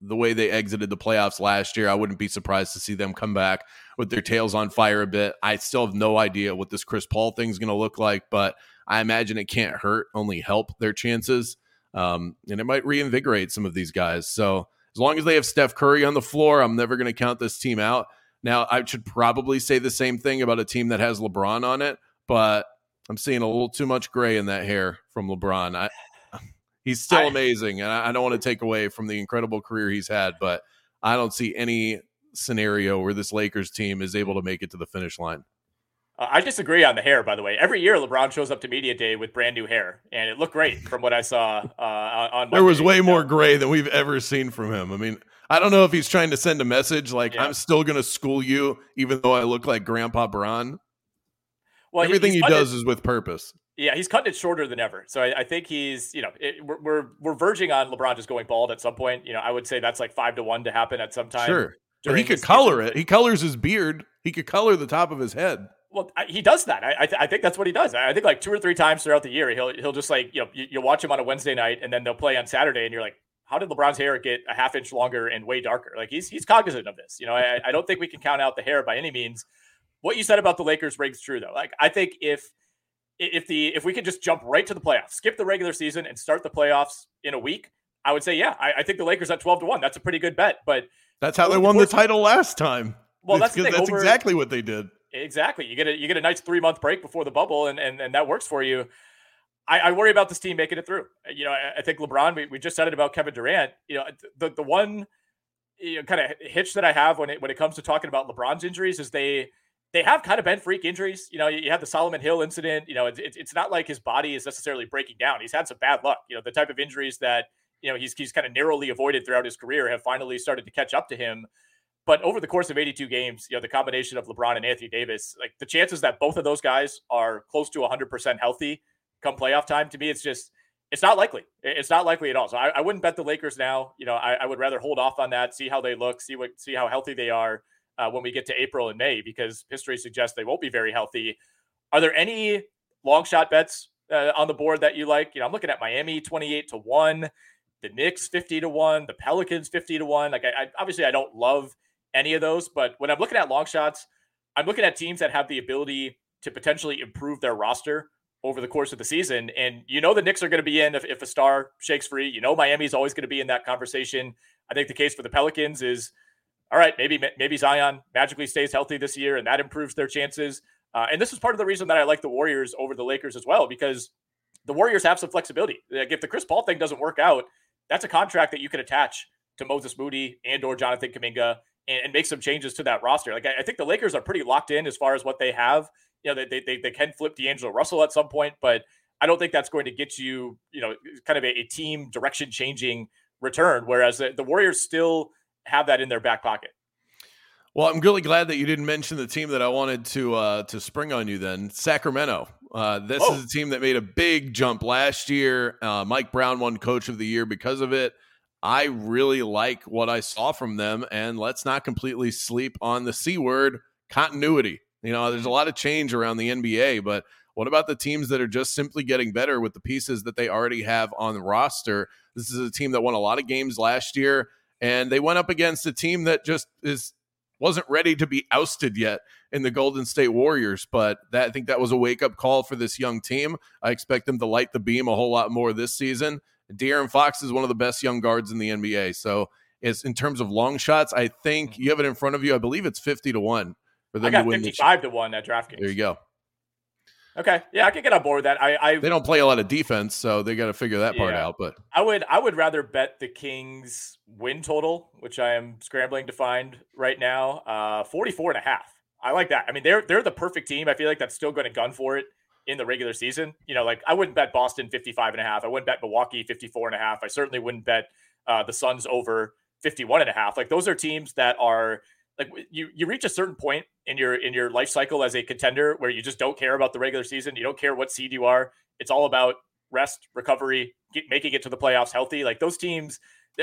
the way they exited the playoffs last year, I wouldn't be surprised to see them come back with their tails on fire a bit. I still have no idea what this Chris Paul thing is going to look like, but I imagine it can't hurt, only help their chances. Um, and it might reinvigorate some of these guys. So as long as they have Steph Curry on the floor, I'm never going to count this team out. Now, I should probably say the same thing about a team that has LeBron on it, but I'm seeing a little too much gray in that hair from LeBron. I, he's still I, amazing, and I, I don't want to take away from the incredible career he's had, but I don't see any scenario where this Lakers team is able to make it to the finish line. Uh, I disagree on the hair, by the way. Every year, LeBron shows up to media day with brand new hair, and it looked great from what I saw uh, on. There was way more gray than we've ever seen from him. I mean, I don't know if he's trying to send a message like yeah. I'm still going to school you, even though I look like Grandpa Bron. Well, everything he does is with purpose. Yeah, he's cutting it shorter than ever. So I, I think he's, you know, it, we're, we're, we're verging on LeBron just going bald at some point. You know, I would say that's like five to one to happen at some time. Sure, but he could color season. it. He colors his beard. He could color the top of his head. Well, he does that. I, I, th- I, think that's what he does. I think like two or three times throughout the year, he'll he'll just like you know you, you watch him on a Wednesday night, and then they'll play on Saturday, and you're like, how did LeBron's hair get a half inch longer and way darker? Like he's he's cognizant of this. You know, I, I don't think we can count out the hair by any means. What you said about the Lakers rings true though. Like I think if if the if we could just jump right to the playoffs, skip the regular season and start the playoffs in a week, I would say yeah. I, I think the Lakers at twelve to one. That's a pretty good bet. But that's how they won the title last time. Well, that's that's Over, exactly what they did. Exactly. You get a you get a nice three month break before the bubble, and and, and that works for you. I, I worry about this team making it through. You know, I, I think LeBron. We, we just said it about Kevin Durant. You know, the the one you know, kind of hitch that I have when it when it comes to talking about LeBron's injuries is they they have kind of been freak injuries. You know, you have the Solomon Hill incident. You know, it's, it's not like his body is necessarily breaking down. He's had some bad luck. You know, the type of injuries that you know he's he's kind of narrowly avoided throughout his career have finally started to catch up to him. But over the course of 82 games, you know, the combination of LeBron and Anthony Davis, like the chances that both of those guys are close to 100% healthy come playoff time, to me, it's just, it's not likely. It's not likely at all. So I, I wouldn't bet the Lakers now. You know, I, I, would rather hold off on that, see how they look, see what, see how healthy they are uh, when we get to April and May, because history suggests they won't be very healthy. Are there any long shot bets uh, on the board that you like? You know, I'm looking at Miami 28 to one, the Knicks 50 to one, the Pelicans 50 to one. Like, I, I obviously I don't love any of those. But when I'm looking at long shots, I'm looking at teams that have the ability to potentially improve their roster over the course of the season. And you know the Knicks are going to be in if, if a star shakes free. You know Miami is always going to be in that conversation. I think the case for the Pelicans is all right. Maybe maybe Zion magically stays healthy this year, and that improves their chances. Uh, and this is part of the reason that I like the Warriors over the Lakers as well, because the Warriors have some flexibility. Like if the Chris Paul thing doesn't work out, that's a contract that you can attach to Moses Moody and or Jonathan Kuminga and, and, make some changes to that roster. Like I, I, think the Lakers are pretty locked in as far as what they have. You know, they they, they can flip D'Angelo Russell at some point, but I don't think that's going to get you, you know, kind of a, a team direction changing return. Whereas the, the Warriors still have that in their back pocket. Well, I'm really glad that you didn't mention the team that I wanted to uh, to spring on you. Then Sacramento. Uh, this oh. is a team that made a big jump last year. Uh, Mike Brown won Coach of the Year because of it. I really like what I saw from them. And let's not completely sleep on the C word continuity. You know, there's a lot of change around the NBA, but what about the teams that are just simply getting better with the pieces that they already have on the roster? This is a team that won a lot of games last year, and they went up against a team that just is wasn't ready to be ousted yet in the Golden State Warriors. But that I think that was a wake up call for this young team. I expect them to light the beam a whole lot more this season. De'Aaron Fox is one of the best young guards in the NBA. So, is in terms of long shots, I think mm-hmm. you have it in front of you. I believe it's fifty to one for them I got to win 55 to one at DraftKings. There you go. Okay, yeah, I can get on board with that. I, I they don't play a lot of defense, so they got to figure that part out. But I would I would rather bet the Kings win total, which I am scrambling to find right now, uh 44 and a half. I like that. I mean, they're they're the perfect team. I feel like that's still going to gun for it in the regular season. You know, like I wouldn't bet Boston 55 and a half. I wouldn't bet Milwaukee 54 and a half. I certainly wouldn't bet uh, the Suns over 51 and a half. Like those are teams that are like you you reach a certain point in your in your life cycle as a contender where you just don't care about the regular season. You don't care what seed you are. It's all about rest, recovery, get, making it to the playoffs healthy. Like those teams,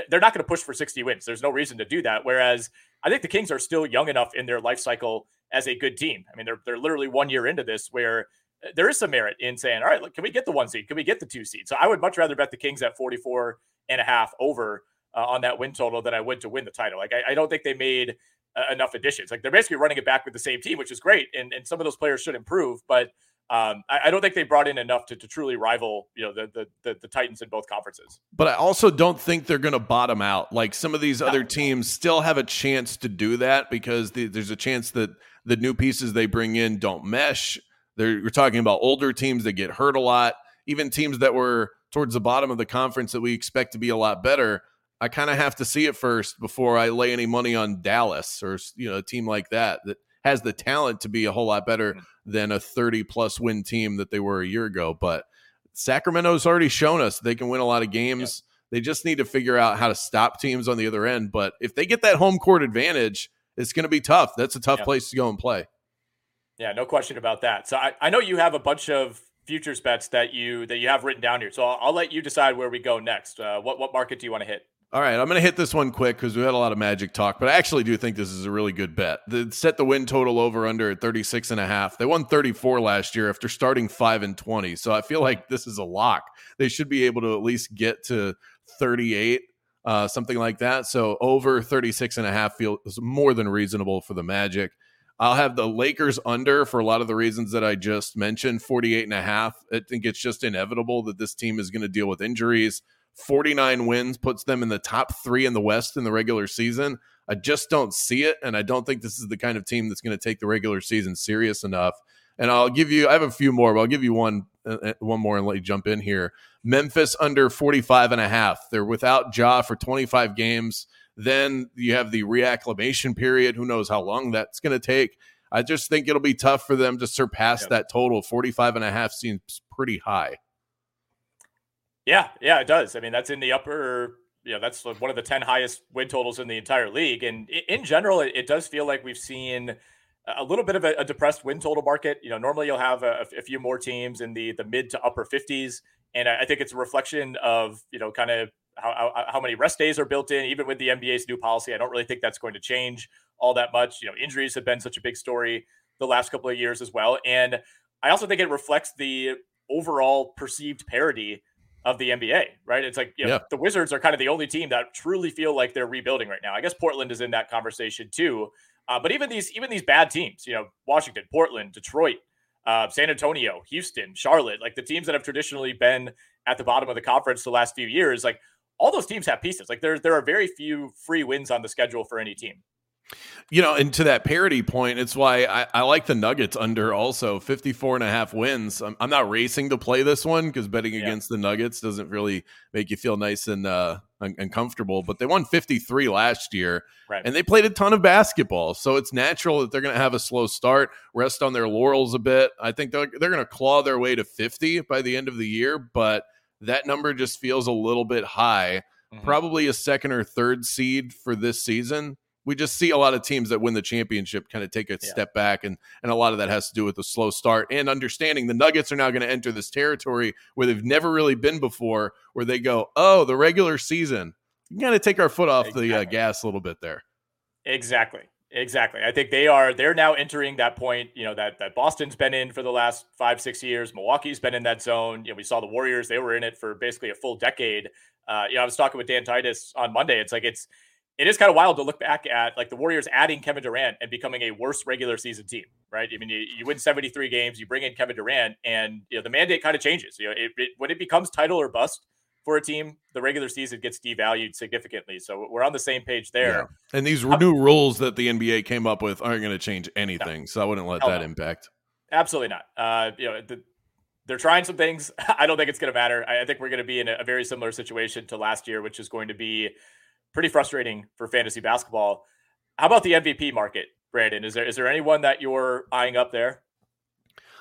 they're not going to push for 60 wins. There's no reason to do that. Whereas I think the Kings are still young enough in their life cycle as a good team. I mean, they're they're literally one year into this where uh, there is some merit in saying, all right, look, can we get the one seed? Can we get the two seed? So I would much rather bet the Kings at 44 and a half over uh, on that win total than I would to win the title. Like I, I don't think they made uh, enough additions. Like they're basically running it back with the same team, which is great, and and some of those players should improve, but. Um, I, I, don't think they brought in enough to, to truly rival, you know, the, the, the the Titans in both conferences. But I also don't think they're going to bottom out. Like some of these no. other teams still have a chance to do that because the, there's a chance that the new pieces they bring in don't mesh. They're, we're talking about older teams that get hurt a lot, even teams that were towards the bottom of the conference that we expect to be a lot better. I kind of have to see it first before I lay any money on Dallas or you know a team like that that has the talent to be a whole lot better mm. than a 30 plus win team that they were a year ago. But Sacramento's already shown us they can win a lot of games. They just need to figure out how to stop teams on the other end. But if they get that home court advantage, it's going to be tough. That's a tough place to go and play. Yeah, no question about that. So I, I know you have a bunch of futures bets that you that you have written down here. So I'll, I'll let you decide where we go next. Uh, what what market do you want to hit? All right, I'm going to hit this one quick because we had a lot of magic talk, but I actually do think this is a really good bet. The, set the win total over under at 36 and a half. They won 34 last year after starting 5 and 20. So I feel like this is a lock. They should be able to at least get to 38, uh, something like that. So over 36 and a half feels more than reasonable for the Magic. I'll have the Lakers under for a lot of the reasons that I just mentioned, 48 and a half. I think it's just inevitable that this team is going to deal with injuries. 49 wins puts them in the top three in the West in the regular season. I just don't see it. And I don't think this is the kind of team that's going to take the regular season serious enough. And I'll give you, I have a few more, but I'll give you one, uh, uh one more and let you jump in here. Memphis under 45 and a half. They're without Ja for 25 games. Then you have the reacclimation period. Who knows how long that's going to take. I just think it'll be tough for them to surpass yep. that total. 45 and a half seems pretty high. Yeah, yeah, it does. I mean, that's in the upper, you know, that's one of the 10 highest win totals in the entire league. And in general, it, it does feel like we've seen a little bit of a, a, depressed win total market. You know, normally you'll have a, a, few more teams in the the mid to upper 50s. And I think it's a reflection of, you know, kind of how, how, how many rest days are built in, even with the NBA's new policy. I don't really think that's going to change all that much. You know, injuries have been such a big story the last couple of years as well. And I also think it reflects the overall perceived parity of the NBA, right? It's like you know, yeah. the Wizards are kind of the only team that truly feel like they're rebuilding right now. I guess Portland is in that conversation too. Uh, but even these even these bad teams, you know, Washington, Portland, Detroit, uh, San Antonio, Houston, Charlotte, like the teams that have traditionally been at the bottom of the conference the last few years, like all those teams have pieces. Like there there are very few free wins on the schedule for any team. You know, and to that parity point, it's why I, I, like the Nuggets under also 54 and a half wins. I'm, I'm not racing to play this one because betting yeah. against the Nuggets doesn't really make you feel nice and uh, uncomfortable. But they won 53 last year right. and they played a ton of basketball. So it's natural that they're going to have a slow start, rest on their laurels a bit. I think they're, they're going to claw their way to 50 by the end of the year, but that number just feels a little bit high. Mm-hmm. Probably a second or third seed for this season we just see a lot of teams that win the championship kind of take a yeah. step back and and a lot of that has to do with the slow start and understanding the nuggets are now going to enter this territory where they've never really been before where they go oh the regular season you got to take our foot off exactly. the uh, gas a little bit there. Exactly. Exactly. I think they are they're now entering that point, you know, that that Boston's been in for the last 5-6 years. Milwaukee's been in that zone. You know, we saw the Warriors, they were in it for basically a full decade. Uh, you know, I was talking with Dan Titus on Monday. It's like it's it is kind of wild to look back at like the Warriors adding Kevin Durant and becoming a worse regular season team, right? I mean, you, you win 73 games, you bring in Kevin Durant, and you know the mandate kind of changes. You know, it, it, when it becomes title or bust, for a team, the regular season gets devalued significantly. So we're on the same page there. Yeah. And these new rules that the NBA came up with aren't going to change anything. No. So I wouldn't let that no. impact. Absolutely not. Uh, you know, the, they're trying some things. (laughs) I don't think it's going to matter. I, I, think we're going to be in a, a, very similar situation to last year, which is going to be pretty frustrating for fantasy basketball. How about the MVP market, Brandon? Is there is there anyone that you're eyeing up there?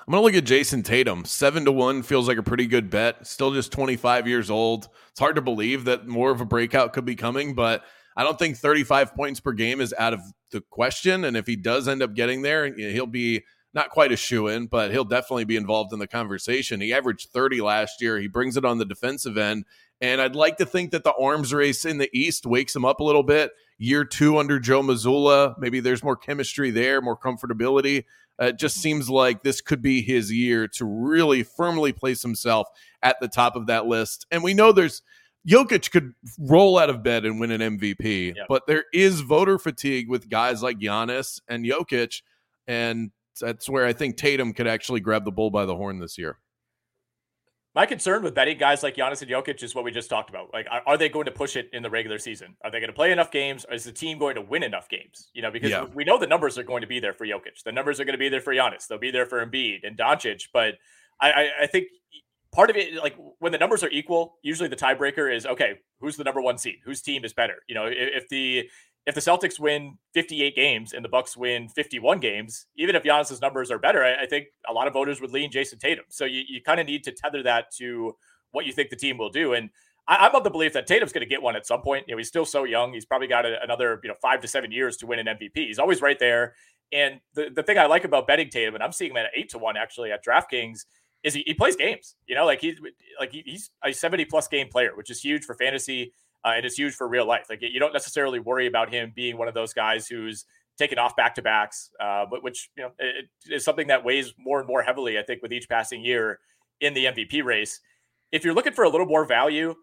I'm gonna look at Jayson Tatum. Seven to one feels like a pretty good bet. Still just 25 years old. It's hard to believe that more of a breakout could be coming, but I don't think 35 points per game is out of the question. And if he does end up getting there, he'll be not quite a shoe in, but he'll definitely be involved in the conversation. He averaged 30 last year. He brings it on the defensive end. And I'd like to think that the arms race in the East wakes him up a little bit. Year two under Joe Mazzulla, maybe there's more chemistry there, more comfortability. Uh, it just seems like this could be his year to really firmly place himself at the top of that list. And we know there's Jokic could roll out of bed and win an MVP, but there is voter fatigue with guys like Giannis and Jokic. And that's where I think Tatum could actually grab the bull by the horn this year. My concern with betting guys like Giannis and Jokic is what we just talked about. Like, are, are they going to push it in the regular season? Are they going to play enough games? Or is the team going to win enough games? You know, because yeah. we know the numbers are going to be there for Jokic. The numbers are going to be there for Giannis. They'll be there for Embiid and Doncic. But I, I, I think part of it, like when the numbers are equal, usually the tiebreaker is okay. Who's the number one seed? Whose team is better? You know, if, if the if the Celtics win 58 games and the Bucks win 51 games, even if Giannis's numbers are better, I, I think a lot of voters would lean Jayson Tatum. So you, you kind of need to tether that to what you think the team will do. And I, am of the belief that Tatum's going to get one at some point. You know, he's still so young. He's probably got a, another, you know, five to seven years to win an MVP. He's always right there. And the, the thing I like about betting Tatum, and I'm seeing him at eight to one actually at DraftKings, is he, he plays games. You know, like he's like he, he's a 70 plus game player, which is huge for fantasy uh, and it's huge for real life. Like you don't necessarily worry about him being one of those guys who's taken off back to backs, uh, but which you know it, it is something that weighs more and more heavily. I think with each passing year in the MVP race. If you're looking for a little more value,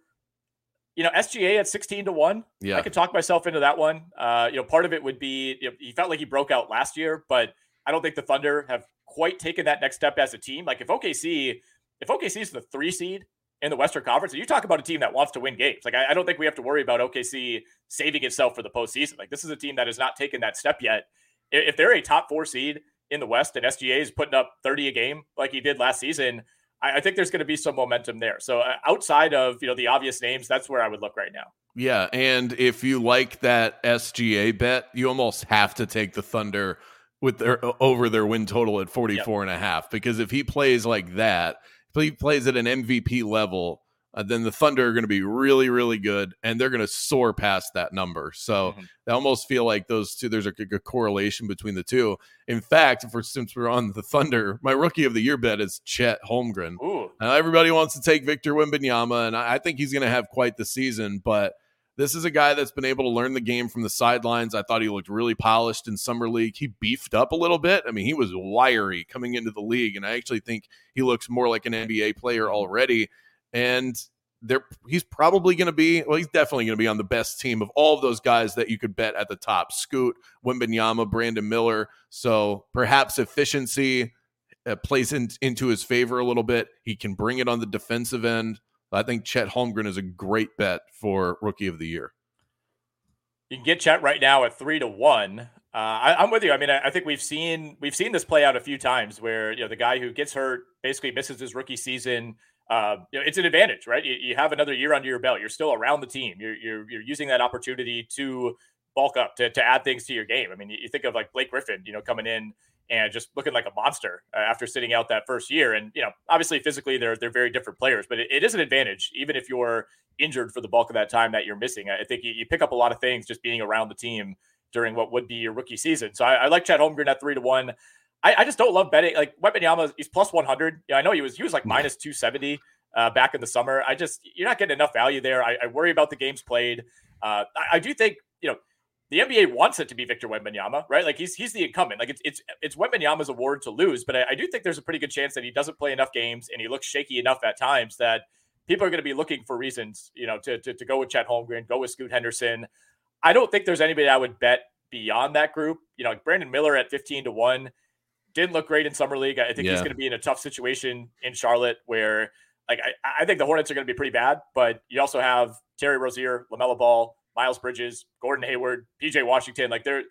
you know SGA at 16 to one. Yeah, I could talk myself into that one. Uh, you know, part of it would be you know, he felt like he broke out last year, but I don't think the Thunder have quite taken that next step as a team. Like if OKC, if OKC is the three seed in the Western Conference. And you talk about a team that wants to win games. Like, I, I, don't think we have to worry about OKC saving itself for the postseason. Like, this is a team that has not taken that step yet. If they're a top four seed in the West and SGA is putting up 30 a game like he did last season, I, I think there's going to be some momentum there. So uh, outside of, you know, the obvious names, that's where I would look right now. Yeah. And if you like that SGA bet, you almost have to take the Thunder with their over their win total at 44 yep. and a half because if he plays like that – if he plays at an MVP level, uh, then the Thunder are going to be really, really good, and they're going to soar past that number. So mm-hmm. I almost feel like those two. There's a, a, correlation between the two. In fact, for since we're on the Thunder, my rookie of the year bet is Chet Holmgren. Now everybody wants to take Victor Wembanyama, and I, I think he's going to have quite the season, but this is a guy that's been able to learn the game from the sidelines. I thought he looked really polished in summer league. He beefed up a little bit. I mean, he was wiry coming into the league, and I actually think he looks more like an NBA player already. And there, he's probably going to be. Well, he's definitely going to be on the best team of all of those guys that you could bet at the top: Scoot, Wembanyama, Brandon Miller. So perhaps efficiency uh, plays in, into his favor a little bit. He can bring it on the defensive end. I think Chet Holmgren is a great bet for rookie of the year. You can get Chet right now at three to one. Uh, I, am with you. I mean, I, I, think we've seen we've seen this play out a few times where you know the guy who gets hurt basically misses his rookie season. Uh, you know, it's an advantage, right? You, you, have another year under your belt. You're still around the team. You're you're, you're using that opportunity to bulk up to, to add things to your game. I mean, you, you think of like Blake Griffin, you know, coming in and just looking like a monster uh, after sitting out that first year. And you know, obviously physically they're they're very different players, but it, it is an advantage even if you're injured for the bulk of that time that you're missing. I think you, you, pick up a lot of things just being around the team during what would be your rookie season. So I, I like Chet Holmgren at three to one. I, I just don't love betting like Wembanyama. He's plus one hundred. Yeah, I know he was he was like minus two seventy uh, back in the summer. I just you're not getting enough value there. I, I worry about the games played. Uh, I, I, do think you know the NBA wants it to be Victor Wembanyama, right? Like he's he's the incumbent. Like it's it's it's Wembanyama's award to lose, but I, I do think there's a pretty good chance that he doesn't play enough games and he looks shaky enough at times that people are going to be looking for reasons, you know, to, to, to go with Chet Holmgren, go with Scoot Henderson. I don't think there's anybody I would bet beyond that group. You know, like Brandon Miller at 15 to 1 didn't look great in summer league. I think yeah. he's going to be in a tough situation in Charlotte where like I, I think the Hornets are going to be pretty bad, but you also have Terry Rozier, LaMelo Ball, Miles Bridges, Gordon Hayward, PJ Washington. Like they're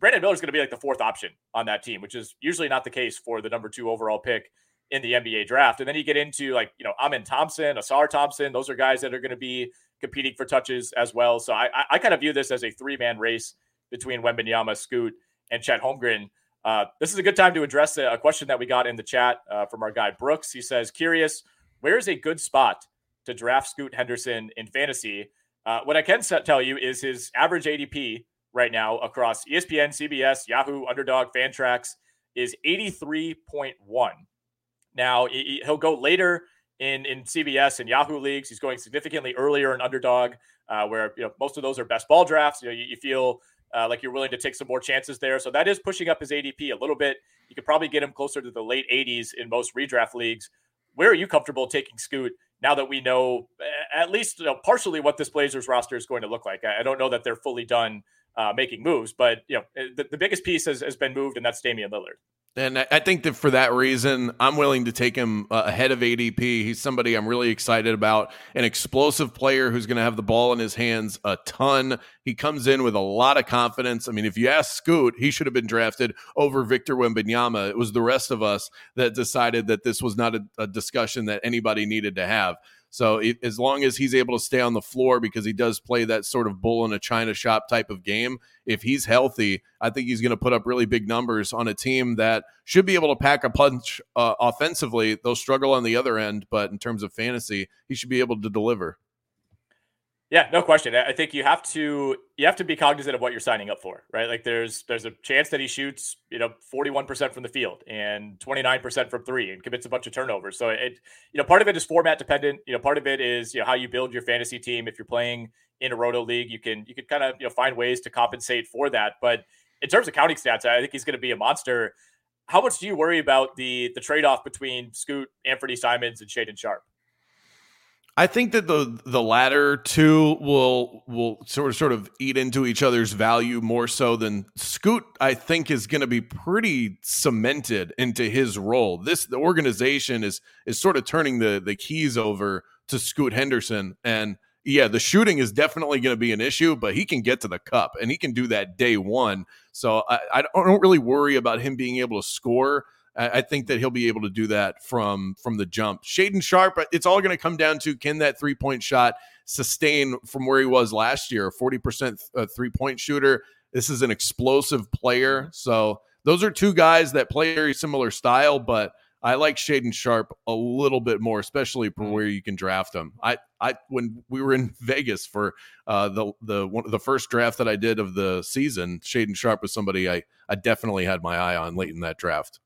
Brandon Miller is going to be like the fourth option on that team, which is usually not the case for the number two overall pick in the NBA draft. And then you get into like, you know, Amen Thompson, Ausar Thompson. Those are guys that are going to be competing for touches as well. So I, I kind of view this as a three man race between Wembanyama, Scoot, and Chet Holmgren. Uh, this is a good time to address a, a question that we got in the chat uh, from our guy Brooks. He says, curious, where is a good spot to draft Scoot Henderson in fantasy? Uh, what I can tell you is his average ADP right now across ESPN, CBS, Yahoo, Underdog, Fantrax is 83.1. Now he'll go later in in CBS and Yahoo leagues. He's going significantly earlier in Underdog, uh, where you know most of those are best ball drafts. You know, you, you feel uh, like you're willing to take some more chances there. So that is pushing up his ADP a little bit. You could probably get him closer to the late 80s in most redraft leagues. Where are you comfortable taking Scoot now that we know at least you know, partially what this Blazers roster is going to look like? I, I don't know that they're fully done uh, making moves, but you know the, the biggest piece has, has been moved, and that's Damian Lillard. And I think that for that reason, I'm willing to take him uh, ahead of ADP. He's somebody I'm really excited about, an explosive player who's going to have the ball in his hands a ton. He comes in with a lot of confidence. I mean, if you ask Scoot, he should have been drafted over Victor Wembanyama. It was the rest of us that decided that this was not a, a discussion that anybody needed to have. So it, as long as he's able to stay on the floor because he does play that sort of bull in a china shop type of game, if he's healthy, I think he's going to put up really big numbers on a team that should be able to pack a punch uh, offensively. They'll struggle on the other end, but in terms of fantasy, he should be able to deliver. Yeah, no question. I think you have to you have to be cognizant of what you're signing up for, right? Like there's there's a chance that he shoots, you know, 41% from the field and 29% from 3 and commits a bunch of turnovers. So it you know, part of it is format dependent, you know, part of it is, you know, how you build your fantasy team. If you're playing in a roto league, you can you can kind of, you know, find ways to compensate for that. But in terms of counting stats, I think he's going to be a monster. How much do you worry about the the trade-off between Scoot, Anthony Simons and Shaedon Sharpe? I think that the the latter two will will sort of sort of eat into each other's value more so than Scoot. I think is going to be pretty cemented into his role. This the organization is is sort of turning the the keys over to Scoot Henderson, and yeah, the shooting is definitely going to be an issue, but he can get to the cup and he can do that day one. So I, I don't really worry about him being able to score I, think that he'll be able to do that from from the jump. Shaedon Sharpe, it's all going to come down to can that three point shot sustain from where he was last year, a forty percent uh, three point shooter. This is an explosive player, so those are two guys that play very similar style, but. I like Shaedon Sharpe a little bit more, especially from where you can draft him. I, I when we were in (laughs) Vegas for uh, the the one, the first draft that I did of the season, Shaedon Sharpe was somebody I I definitely had my eye on late in that draft.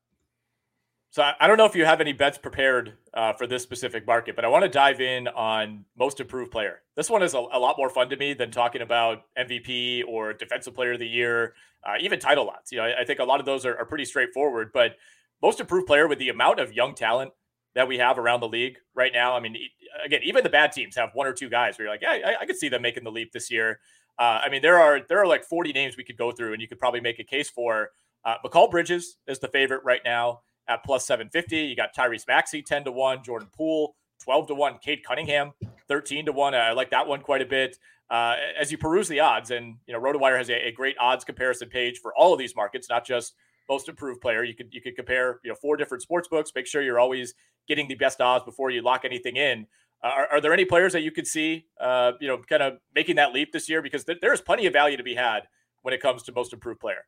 So I don't know if you have any bets prepared uh, for this specific market, but I want to dive in on most improved player. This one is a, a lot more fun to me than talking about MVP or defensive player of the year, uh, even title lots. You know, I, I think a lot of those are, are, pretty straightforward, but most improved player with the amount of young talent that we have around the league right now. I mean, again, even the bad teams have one or two guys where you're like, yeah, I, I could see them making the leap this year. Uh, I mean, there are there are like 40 names we could go through, and you could probably make a case for. Uh, Mikal Bridges is the favorite right now at plus 750. You got Tyrese Maxey 10 to 1, Jordan Poole 12 to 1, Cade Cunningham 13 to 1. I like that one quite a bit. Uh, as you peruse the odds, and you know, RotoWire has a, a, great odds comparison page for all of these markets, not just most improved player. You could you could compare you know four different sports books. Make sure you're always getting the best odds before you lock anything in. Uh, are, are, there any players that you could see, uh, you know, kind of making that leap this year? Because th- there's plenty of value to be had when it comes to most improved player.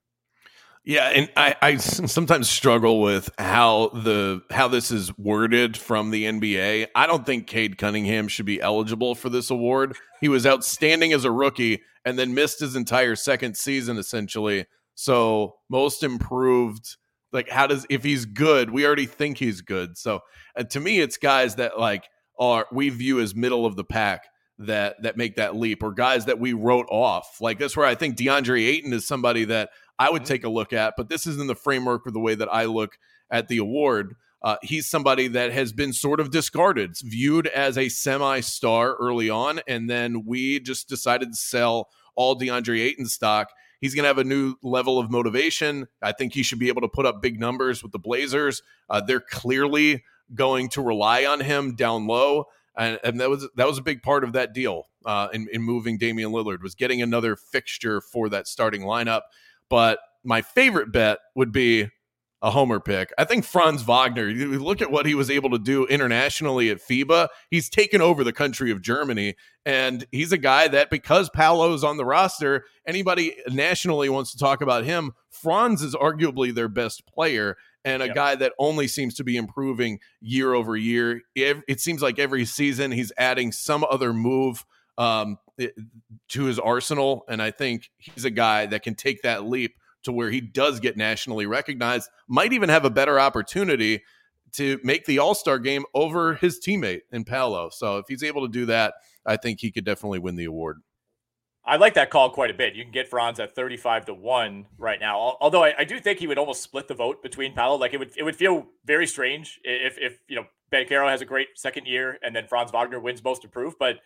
Yeah, and I, I sometimes struggle with how the how this is worded from the NBA. I don't think Cade Cunningham should be eligible for this award. He was outstanding as a rookie and then missed his entire second season essentially. So most improved, like how does if he's good, we already think he's good. So uh, to me, it's guys that like are we view as middle of the pack that that make that leap or guys that we wrote off. Like that's where I think DeAndre Ayton is somebody that I would mm-hmm. take a look at, but this is in the framework of the way that I look at the award. Uh, he's somebody that has been sort of discarded, viewed as a semi star early on. And then we just decided to sell all DeAndre Ayton stock. He's going to have a new level of motivation. I think he should be able to put up big numbers with the Blazers. Uh, they're clearly going to rely on him down low. And, and that was that was a big part of that deal uh, in, in moving Damian Lillard was getting another fixture for that starting lineup. But my favorite bet would be a homer pick. I think Franz Wagner, you look at what he was able to do internationally at FIBA. He's taken over the country of Germany. And he's a guy that, because Paolo's on the roster, anybody nationally wants to talk about him. Franz is arguably their best player and a yep. guy that only seems to be improving year over year. It, it seems like every season he's adding some other move um, Eh, to his arsenal. And I think he's a guy that can take that leap to where he does get nationally recognized, might even have a better opportunity to make the All Star game over his teammate in Paolo. So if he's able to do that, I think he could definitely win the award. I like that call quite a bit. You can get Franz at 35 to 1 right now. Although I, I, do think he would almost split the vote between Paolo. Like it would it would feel very strange if if you know Banchero has a great second year and then Franz Wagner wins most improved. But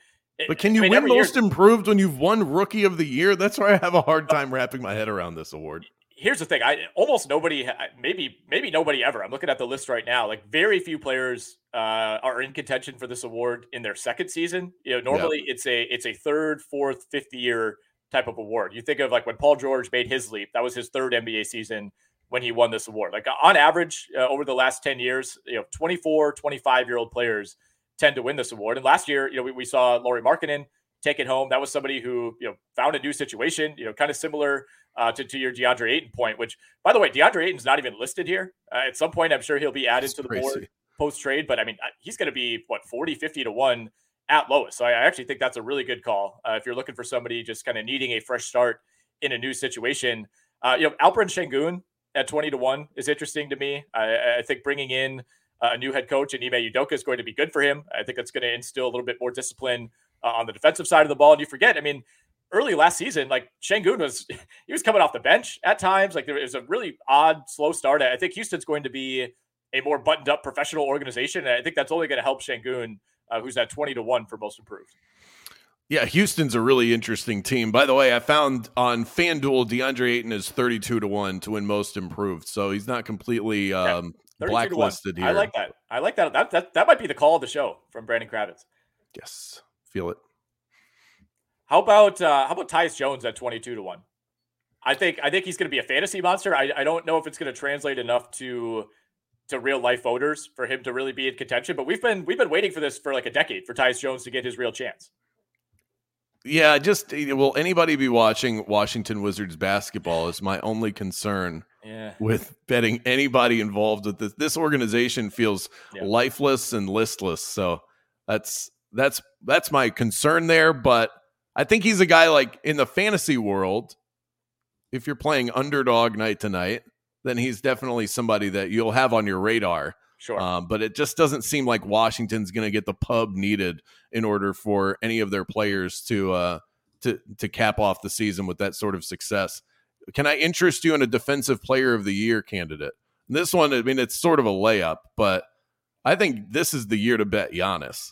but can you I mean, win most year, improved when you've won rookie of the year? That's where I have a hard time wrapping my head around this award. Here's the thing: I almost nobody, maybe maybe nobody ever. I'm looking at the list right now. Like very few players uh, are in contention for this award in their second season. You know, normally yeah. it's a it's a third, fourth, fifth year type of award. You think of like when Paul George made his leap. That was his third NBA season when he won this award. Like on average, uh, over the last 10 years, you know, 24, 25 year old players tend to win this award. And last year, you know, we, we saw Lauri Markkanen take it home. That was somebody who, you know, found a new situation, you know, kind of similar uh, to, to your DeAndre Ayton point, which by the way, DeAndre Ayton's not even listed here. Uh, at some point, I'm sure he'll be added That's to the crazy. board post trade, but I mean, uh, he's going to be what 40, 50 to one at lowest. So I actually think that's a really good call. Uh, if you're looking for somebody just kind of needing a fresh start in a new situation, uh, you know, Alperen Sengun at 20 to one is interesting to me. I, I think bringing in a new head coach and Ime Udoka is going to be good for him. I think that's going to instill a little bit more discipline uh, on the defensive side of the ball. And you forget, I mean, early last season, like Sengun was (laughs) he was coming off the bench at times. Like there was a really odd, slow start. I think Houston's going to be a more buttoned up professional organization. And I think that's only going to help Sengun, uh, who's at 20 to 1 for most improved. Yeah, Houston's a really interesting team. By the way, I found on FanDuel DeAndre Ayton is 32 to 1 to win most improved. So he's not completely um, blacklisted here. I like that. I like that. that. That that might be the call of the show from Brandon Kravitz. Yes. Feel it. How about uh, how about Tyus Jones at twenty two to one? I think I think he's going to be a fantasy monster. I, I don't know if it's going to translate enough to to real life voters for him to really be in contention. But we've been we've been waiting for this for like a decade for Tyus Jones to get his real chance. Yeah, just eh, will anybody be watching Washington Wizards basketball? Is my only concern yeah. with betting anybody involved with this. This organization feels yeah. lifeless and listless. So that's that's that's my concern there. But I think he's a guy like in the fantasy world. If you're playing underdog night tonight, then he's definitely somebody that you'll have on your radar. Sure. Um, but it just doesn't seem like Washington's going to get the pub needed in order for any of their players to uh, to to cap off the season with that sort of success. Can I interest you in a defensive player of the year candidate? This one, I mean, it's sort of a layup, but I think this is the year to bet Giannis.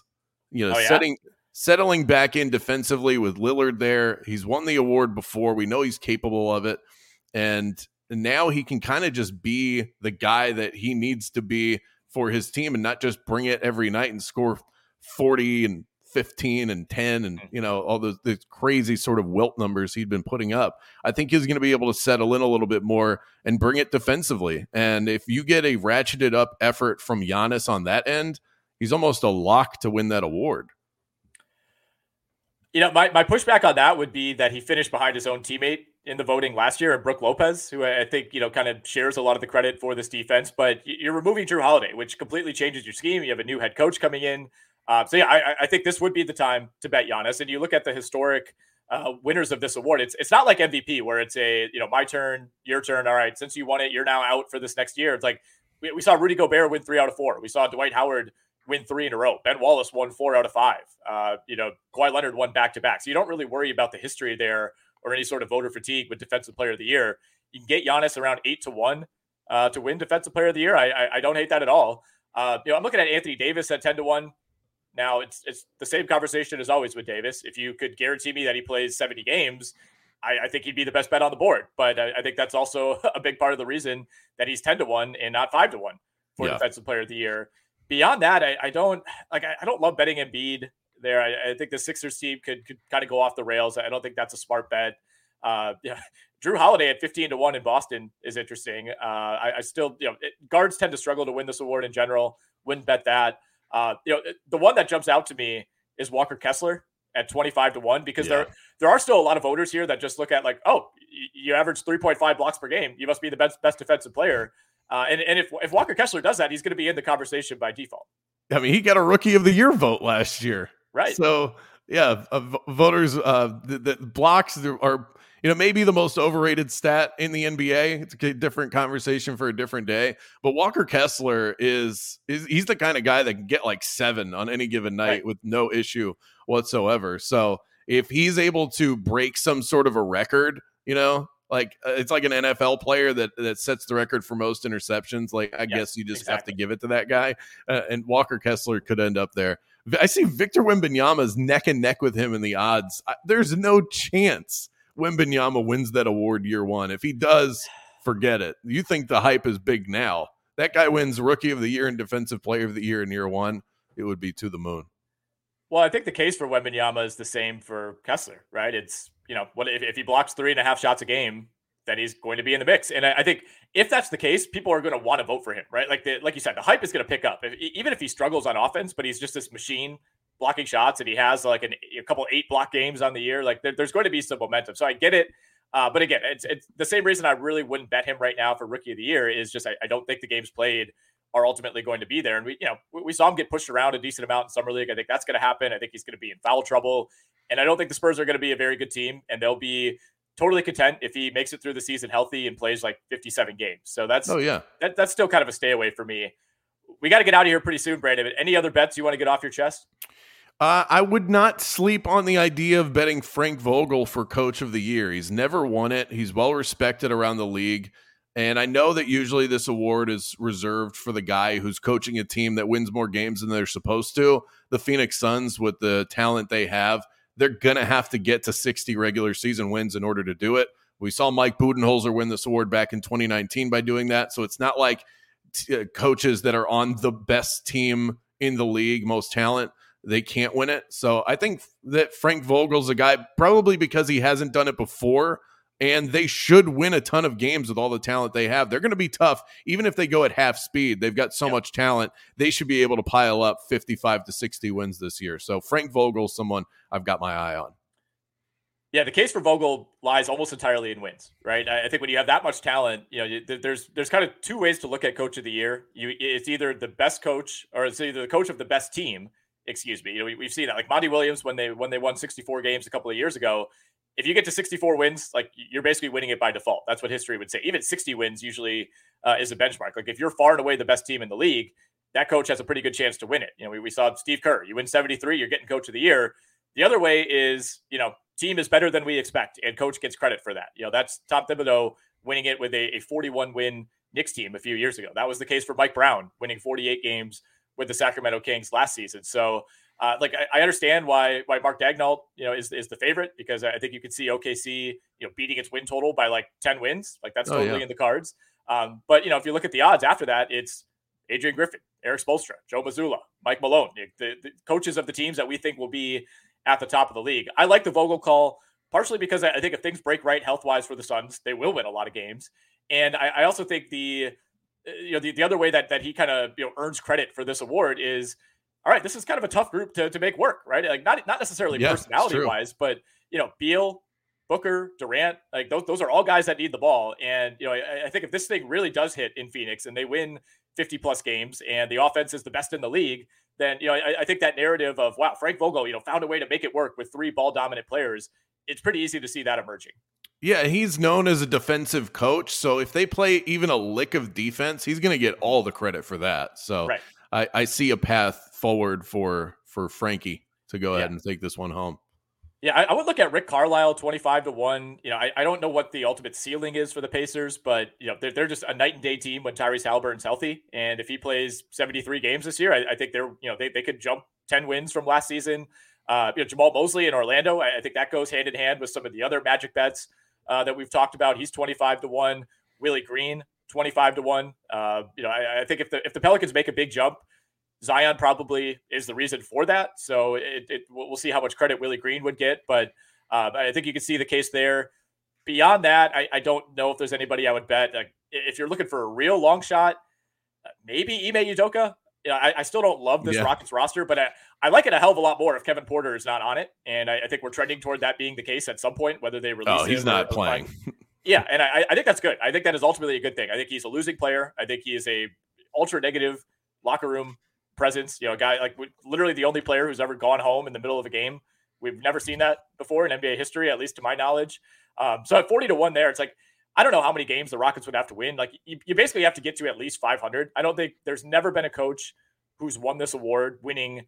You know, oh, yeah? setting settling back in defensively with Lillard there. He's won the award before. We know he's capable of it. And now he can kind of just be the guy that he needs to be for his team and not just bring it every night and score 40 and 15 and 10 and mm-hmm. you know all those, the crazy sort of wilt numbers he'd been putting up. I think he's going to be able to settle in a little bit more and bring it defensively. And if you get a ratcheted up effort from Giannis on that end he's almost a lock to win that award. You know, my, my pushback on that would be that he finished behind his own teammate in the voting last year, and Brook Lopez, who I think you know kind of shares a lot of the credit for this defense. But you're removing Jrue Holiday, which completely changes your scheme. You have a new head coach coming in, uh, so yeah, I, I, think this would be the time to bet Giannis. And you look at the historic uh, winners of this award. It's it's not like MVP where it's a you know my turn, your turn. All right, since you won it, you're now out for this next year. It's like we, we saw Rudy Gobert win three out of four. We saw Dwight Howard win three in a row. Ben Wallace won four out of five. Uh, you know, Kawhi Leonard won back to back. So you don't really worry about the history there or any sort of voter fatigue with Defensive Player of the Year. You can get Giannis around eight to one uh, to win Defensive Player of the Year. I, I, I don't hate that at all. Uh, you know, I'm looking at Anthony Davis at ten to one. Now it's it's the same conversation as always with Davis. If you could guarantee me that he plays 70 games, I, I think he'd be the best bet on the board. But I, I, think that's also (laughs) a big part of the reason that he's 10 to 1 and not 5 to 1 for yeah. defensive player of the year. Beyond that, I, I don't like I, don't love betting Embiid there. I, think the Sixers team could could kind of go off the rails. I don't think that's a smart bet. Uh, (laughs) yeah, Jrue Holiday at 15 to 1 in Boston is interesting. Uh, I, I, still, you know, it, guards tend to struggle to win this award in general. Wouldn't bet that. Uh, you know, the one that jumps out to me is Walker Kessler at 25 to 1 because yeah. there there are still a lot of voters here that just look at like, oh, you, average 3.5 blocks per game. You must be the best best defensive player. Uh, and, and if, if Walker Kessler does that, he's going to be in the conversation by default. I mean, he got a rookie of the year vote last year. Right. So, yeah, uh, voters, uh, blocks are you know, maybe the most overrated stat in the NBA. It's a different conversation for a different day. But Walker Kessler is is he's the kind of guy that can get like seven on any given night right. with no issue whatsoever. So if he's able to break some sort of a record, you know, like uh, it's like an NFL player that that sets the record for most interceptions. Like I yes, guess you just exactly. have to give it to that guy. Uh, and Walker Kessler could end up there. I see Victor Wembanyama's neck and neck with him in the odds. I, there's no chance Wembanyama wins that award year one. If he does, forget it. You think the hype is big now. That guy wins Rookie of the Year and Defensive Player of the Year in year one. It would be to the moon. Well, I think the case for Wembanyama is the same for Kessler, right? It's you know what if, if he blocks three and a half shots a game, then he's going to be in the mix. And I, I think if that's the case, people are going to want to vote for him, right? Like the, like you said, the hype is going to pick up. If, even if he struggles on offense, but he's just this machine blocking shots and he has like an, a couple eight block games on the year, like there, there's going to be some momentum. So I get it. Uh, but again, it's, it's the same reason I really wouldn't bet him right now for rookie of the year is just I, I don't think the games played are ultimately going to be there. And we, you know, we, we saw him get pushed around a decent amount in summer league. I think that's going to happen. I think he's going to be in foul trouble, and I don't think the Spurs are going to be a very good team, and they'll be totally content if he makes it through the season healthy and plays like 57 games. So that's oh yeah, that, that's still kind of a stay away for me. We got to get out of here pretty soon, Brandon. Any other bets you want to get off your chest? Uh, I would not sleep on the idea of betting Frank Vogel for coach of the year. He's never won it. He's well respected around the league. And I know that usually this award is reserved for the guy who's coaching a team that wins more games than they're supposed to. The Phoenix Suns, with the talent they have, they're going to have to get to 60 regular season wins in order to do it. We saw Mike Budenholzer win this award back in 2019 by doing that. So it's not like t- uh, coaches that are on the best team in the league, most talent, they can't win it. So I think that Frank Vogel's a guy probably because he hasn't done it before and they should win a ton of games with all the talent they have. They're going to be tough even if they go at half speed. They've got so much talent. They should be able to pile up 55 to 60 wins this year. So Frank Vogel someone I've got my eye on. Yeah, the case for Vogel lies almost entirely in wins, right? I think when you have that much talent, you know, there's there's kind of two ways to look at coach of the year. You it's either the best coach or it's either the coach of the best team excuse me. You know, we, have seen that like Monty Williams when they when they won 64 games a couple of years ago. If you get to 64 wins, like you're basically winning it by default. That's what history would say. Even 60 wins usually uh, is a benchmark. Like if you're far and away the best team in the league, that coach has a pretty good chance to win it. You know, we, we saw Steve Kerr. You win 73, you're getting coach of the year. The other way is, you know, team is better than we expect, and coach gets credit for that. You know, that's Tom Thibodeau winning it with a, a 41 win Knicks team a few years ago. That was the case for Mike Brown winning 48 games with the Sacramento Kings last season. So, uh, like I, I, understand why why Mark Daigneault, you know, is is the favorite because I think you could see OKC, you know, beating its win total by like ten wins. Like that's totally oh, yeah. in the cards. Um, but you know, if you look at the odds after that, it's Adrian Griffin, Erik Spoelstra, Joe Mazzulla, Mike Malone, the, the coaches of the teams that we think will be at the top of the league. I like the Vogel call partially because I think if things break right health wise for the Suns, they will win a lot of games. And I, I also think the uh, you know, the, the other way that that he kind of you know earns credit for this award is, all right, this is kind of a tough group to, to make work, right? Like not not necessarily yeah, personality wise, but you know, Beal, Booker, Durant, like those those are all guys that need the ball. And you know, I, I think if this thing really does hit in Phoenix and they win 50 plus games and the offense is the best in the league, then you know, I, I think that narrative of wow, Frank Vogel, you know, found a way to make it work with three ball dominant players. It's pretty easy to see that emerging. Yeah, he's known as a defensive coach. So if they play even a lick of defense, he's going to get all the credit for that. So right. I, I see a path forward for for Frankie to go Yeah. ahead and take this one home. Yeah, I, I would look at Rick Carlisle, twenty-five to one. You know, I, I don't know what the ultimate ceiling is for the Pacers, but you know they're, they're just a night and day team when Tyrese Halliburton's healthy, and if he plays seventy-three games this year, I, I think they're you know they, they could jump ten wins from last season. Uh, you know, Jamahl Mosley in Orlando, I, I think that goes hand in hand with some of the other Magic bets uh, that we've talked about. He's twenty-five to one. Willie Green, twenty-five to one. Uh, you know, I, I think if the if the Pelicans make a big jump, Zion probably is the reason for that. So it, it we'll see how much credit Willie Green would get, but uh, I think you can see the case there. Beyond that, I, I don't know if there's anybody I would bet. Like, if you're looking for a real long shot, uh, maybe Ime Udoka. You know, I, I still don't love this Yeah. Rockets roster, but I, I like it a hell of a lot more if Kevin Porter is not on it, and I, I think we're trending toward that being the case at some point, whether they release. Oh, he's him or- not playing. (laughs) yeah, and I, I think that's good. I think that is ultimately a good thing. I think he's a losing player. I think he is a ultra negative locker room presence. You know, a guy like literally the only player who's ever gone home in the middle of a game. We've never seen that before in NBA history, at least to my knowledge. Um, so at forty to one, there, it's like I don't know how many games the Rockets would have to win. Like you, you basically have to get to at least five hundred. I don't think there's never been a coach who's won this award winning.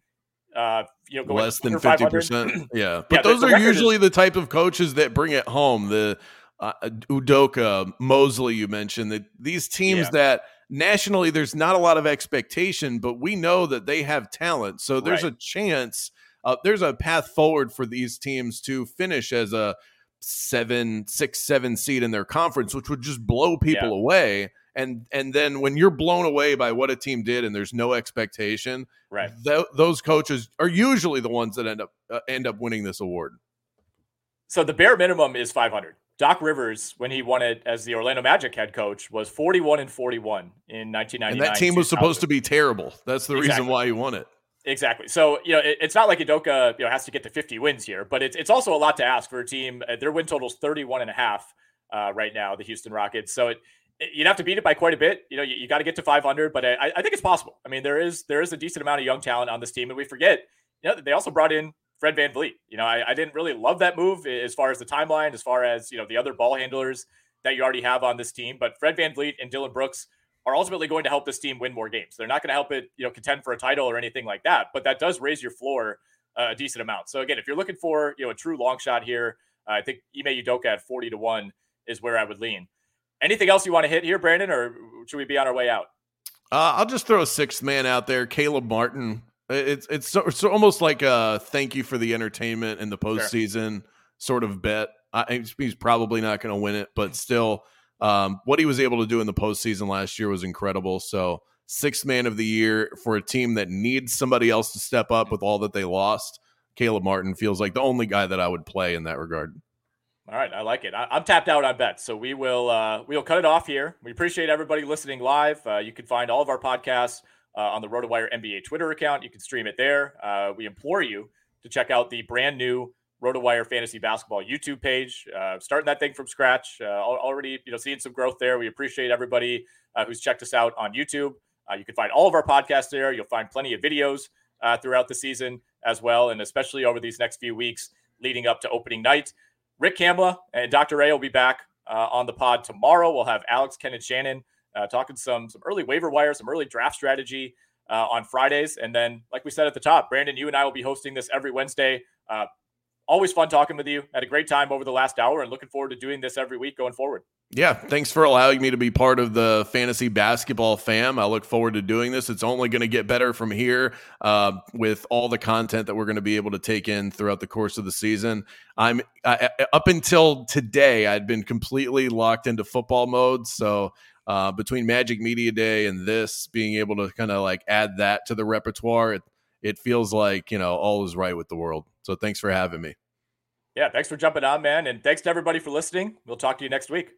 Uh, you know, going less than 50%. (clears throat) Yeah, but Yeah, those the are record usually the type of coaches that bring it home. The uh, Udoka, Mosley, you mentioned that these teams Yeah. that nationally there's not a lot of expectation, but we know that they have talent. So there's Right. a chance. Uh, there's a path forward for these teams to finish as a seven, six, seven seed in their conference, which would just blow people Yeah. away. And and then when you're blown away by what a team did and there's no expectation, Right. Th- those coaches are usually the ones that end up uh, end up winning this award. So the bare minimum is 500. Doc Rivers, when he won it as the Orlando Magic head coach, was 41 and 41 in 1999. And that team was supposed to be terrible. That's the reason why he won it. Exactly. So you know, it, it's not like Udoka you know has to get to 50 wins here, but it's it's also a lot to ask for a team. Uh, their win total's 31 and a half uh, right now, the Houston Rockets. So it, it- you'd have to beat it by quite a bit. You know, you, you got to get to 500, but I, I think it's possible. I mean, there is there is a decent amount of young talent on this team, and we forget. You know, they also brought in Fred VanVleet. You know, I, I didn't really love that move as far as the timeline, as far as you know the other ball handlers that you already have on this team. But Fred VanVleet and Dillon Brooks are ultimately going to help this team win more games. They're not going to help it, you know, contend for a title or anything like that, but that does raise your floor a decent amount. So again, if you're looking for, you know, a true long shot here, uh, I think Ime Udoka at 40 to 1 is where I would lean. Anything else you want to hit here, Brandon, or should we be on our way out? Uh, I'll just throw a sixth man out there, Caleb Martin. It's it's, so, it's almost like a thank you for the entertainment in the postseason sort of bet. I, he's- probably not going to win it, but still, um, what he was able to do in the postseason last year was incredible. So sixth man of the year for a team that needs somebody else to step up with all that they lost. Caleb Martin feels like the only guy that I would play in that regard. All right, I like it. I, I'm tapped out on bets, so we will uh, we'll cut it off here. We appreciate everybody listening live. Uh, you can find all of our podcasts on the RotoWire NBA Twitter account. You can stream it there. Uh, we implore you to check out the brand new RotoWire Fantasy Basketball YouTube page. Uh, starting that thing from scratch. Uh, already, you know, seeing some growth there. We appreciate everybody uh, who's checked us out on YouTube. Uh, you can find all of our podcasts there. You'll find plenty of videos uh, throughout the season as well, and especially over these next few weeks leading up to opening night. Rick Kamla and Dr. Ray will be back uh, on the pod tomorrow. We'll have Alex, Ken, and Shannon uh, talking some some early waiver wire, some early draft strategy uh, on Fridays, and then, like we said at the top, Brandon, you and I will be hosting this every Wednesday. Uh, always fun talking with you. Had a great time over the last hour, and looking forward to doing this every week going forward. Yeah, thanks for allowing me to be part of the fantasy basketball fam. I look forward to doing this. It's only going to get better from here uh, with all the content that we're going to be able to take in throughout the course of the season. I'm I, up until today, I'd been completely locked into football mode. So uh, between Magic Media Day and this, being able to kind of like add that to the repertoire, it, it feels like you know all is right with the world. So thanks for having me. Yeah, thanks for jumping on, man, and thanks to everybody for listening. We'll talk to you next week.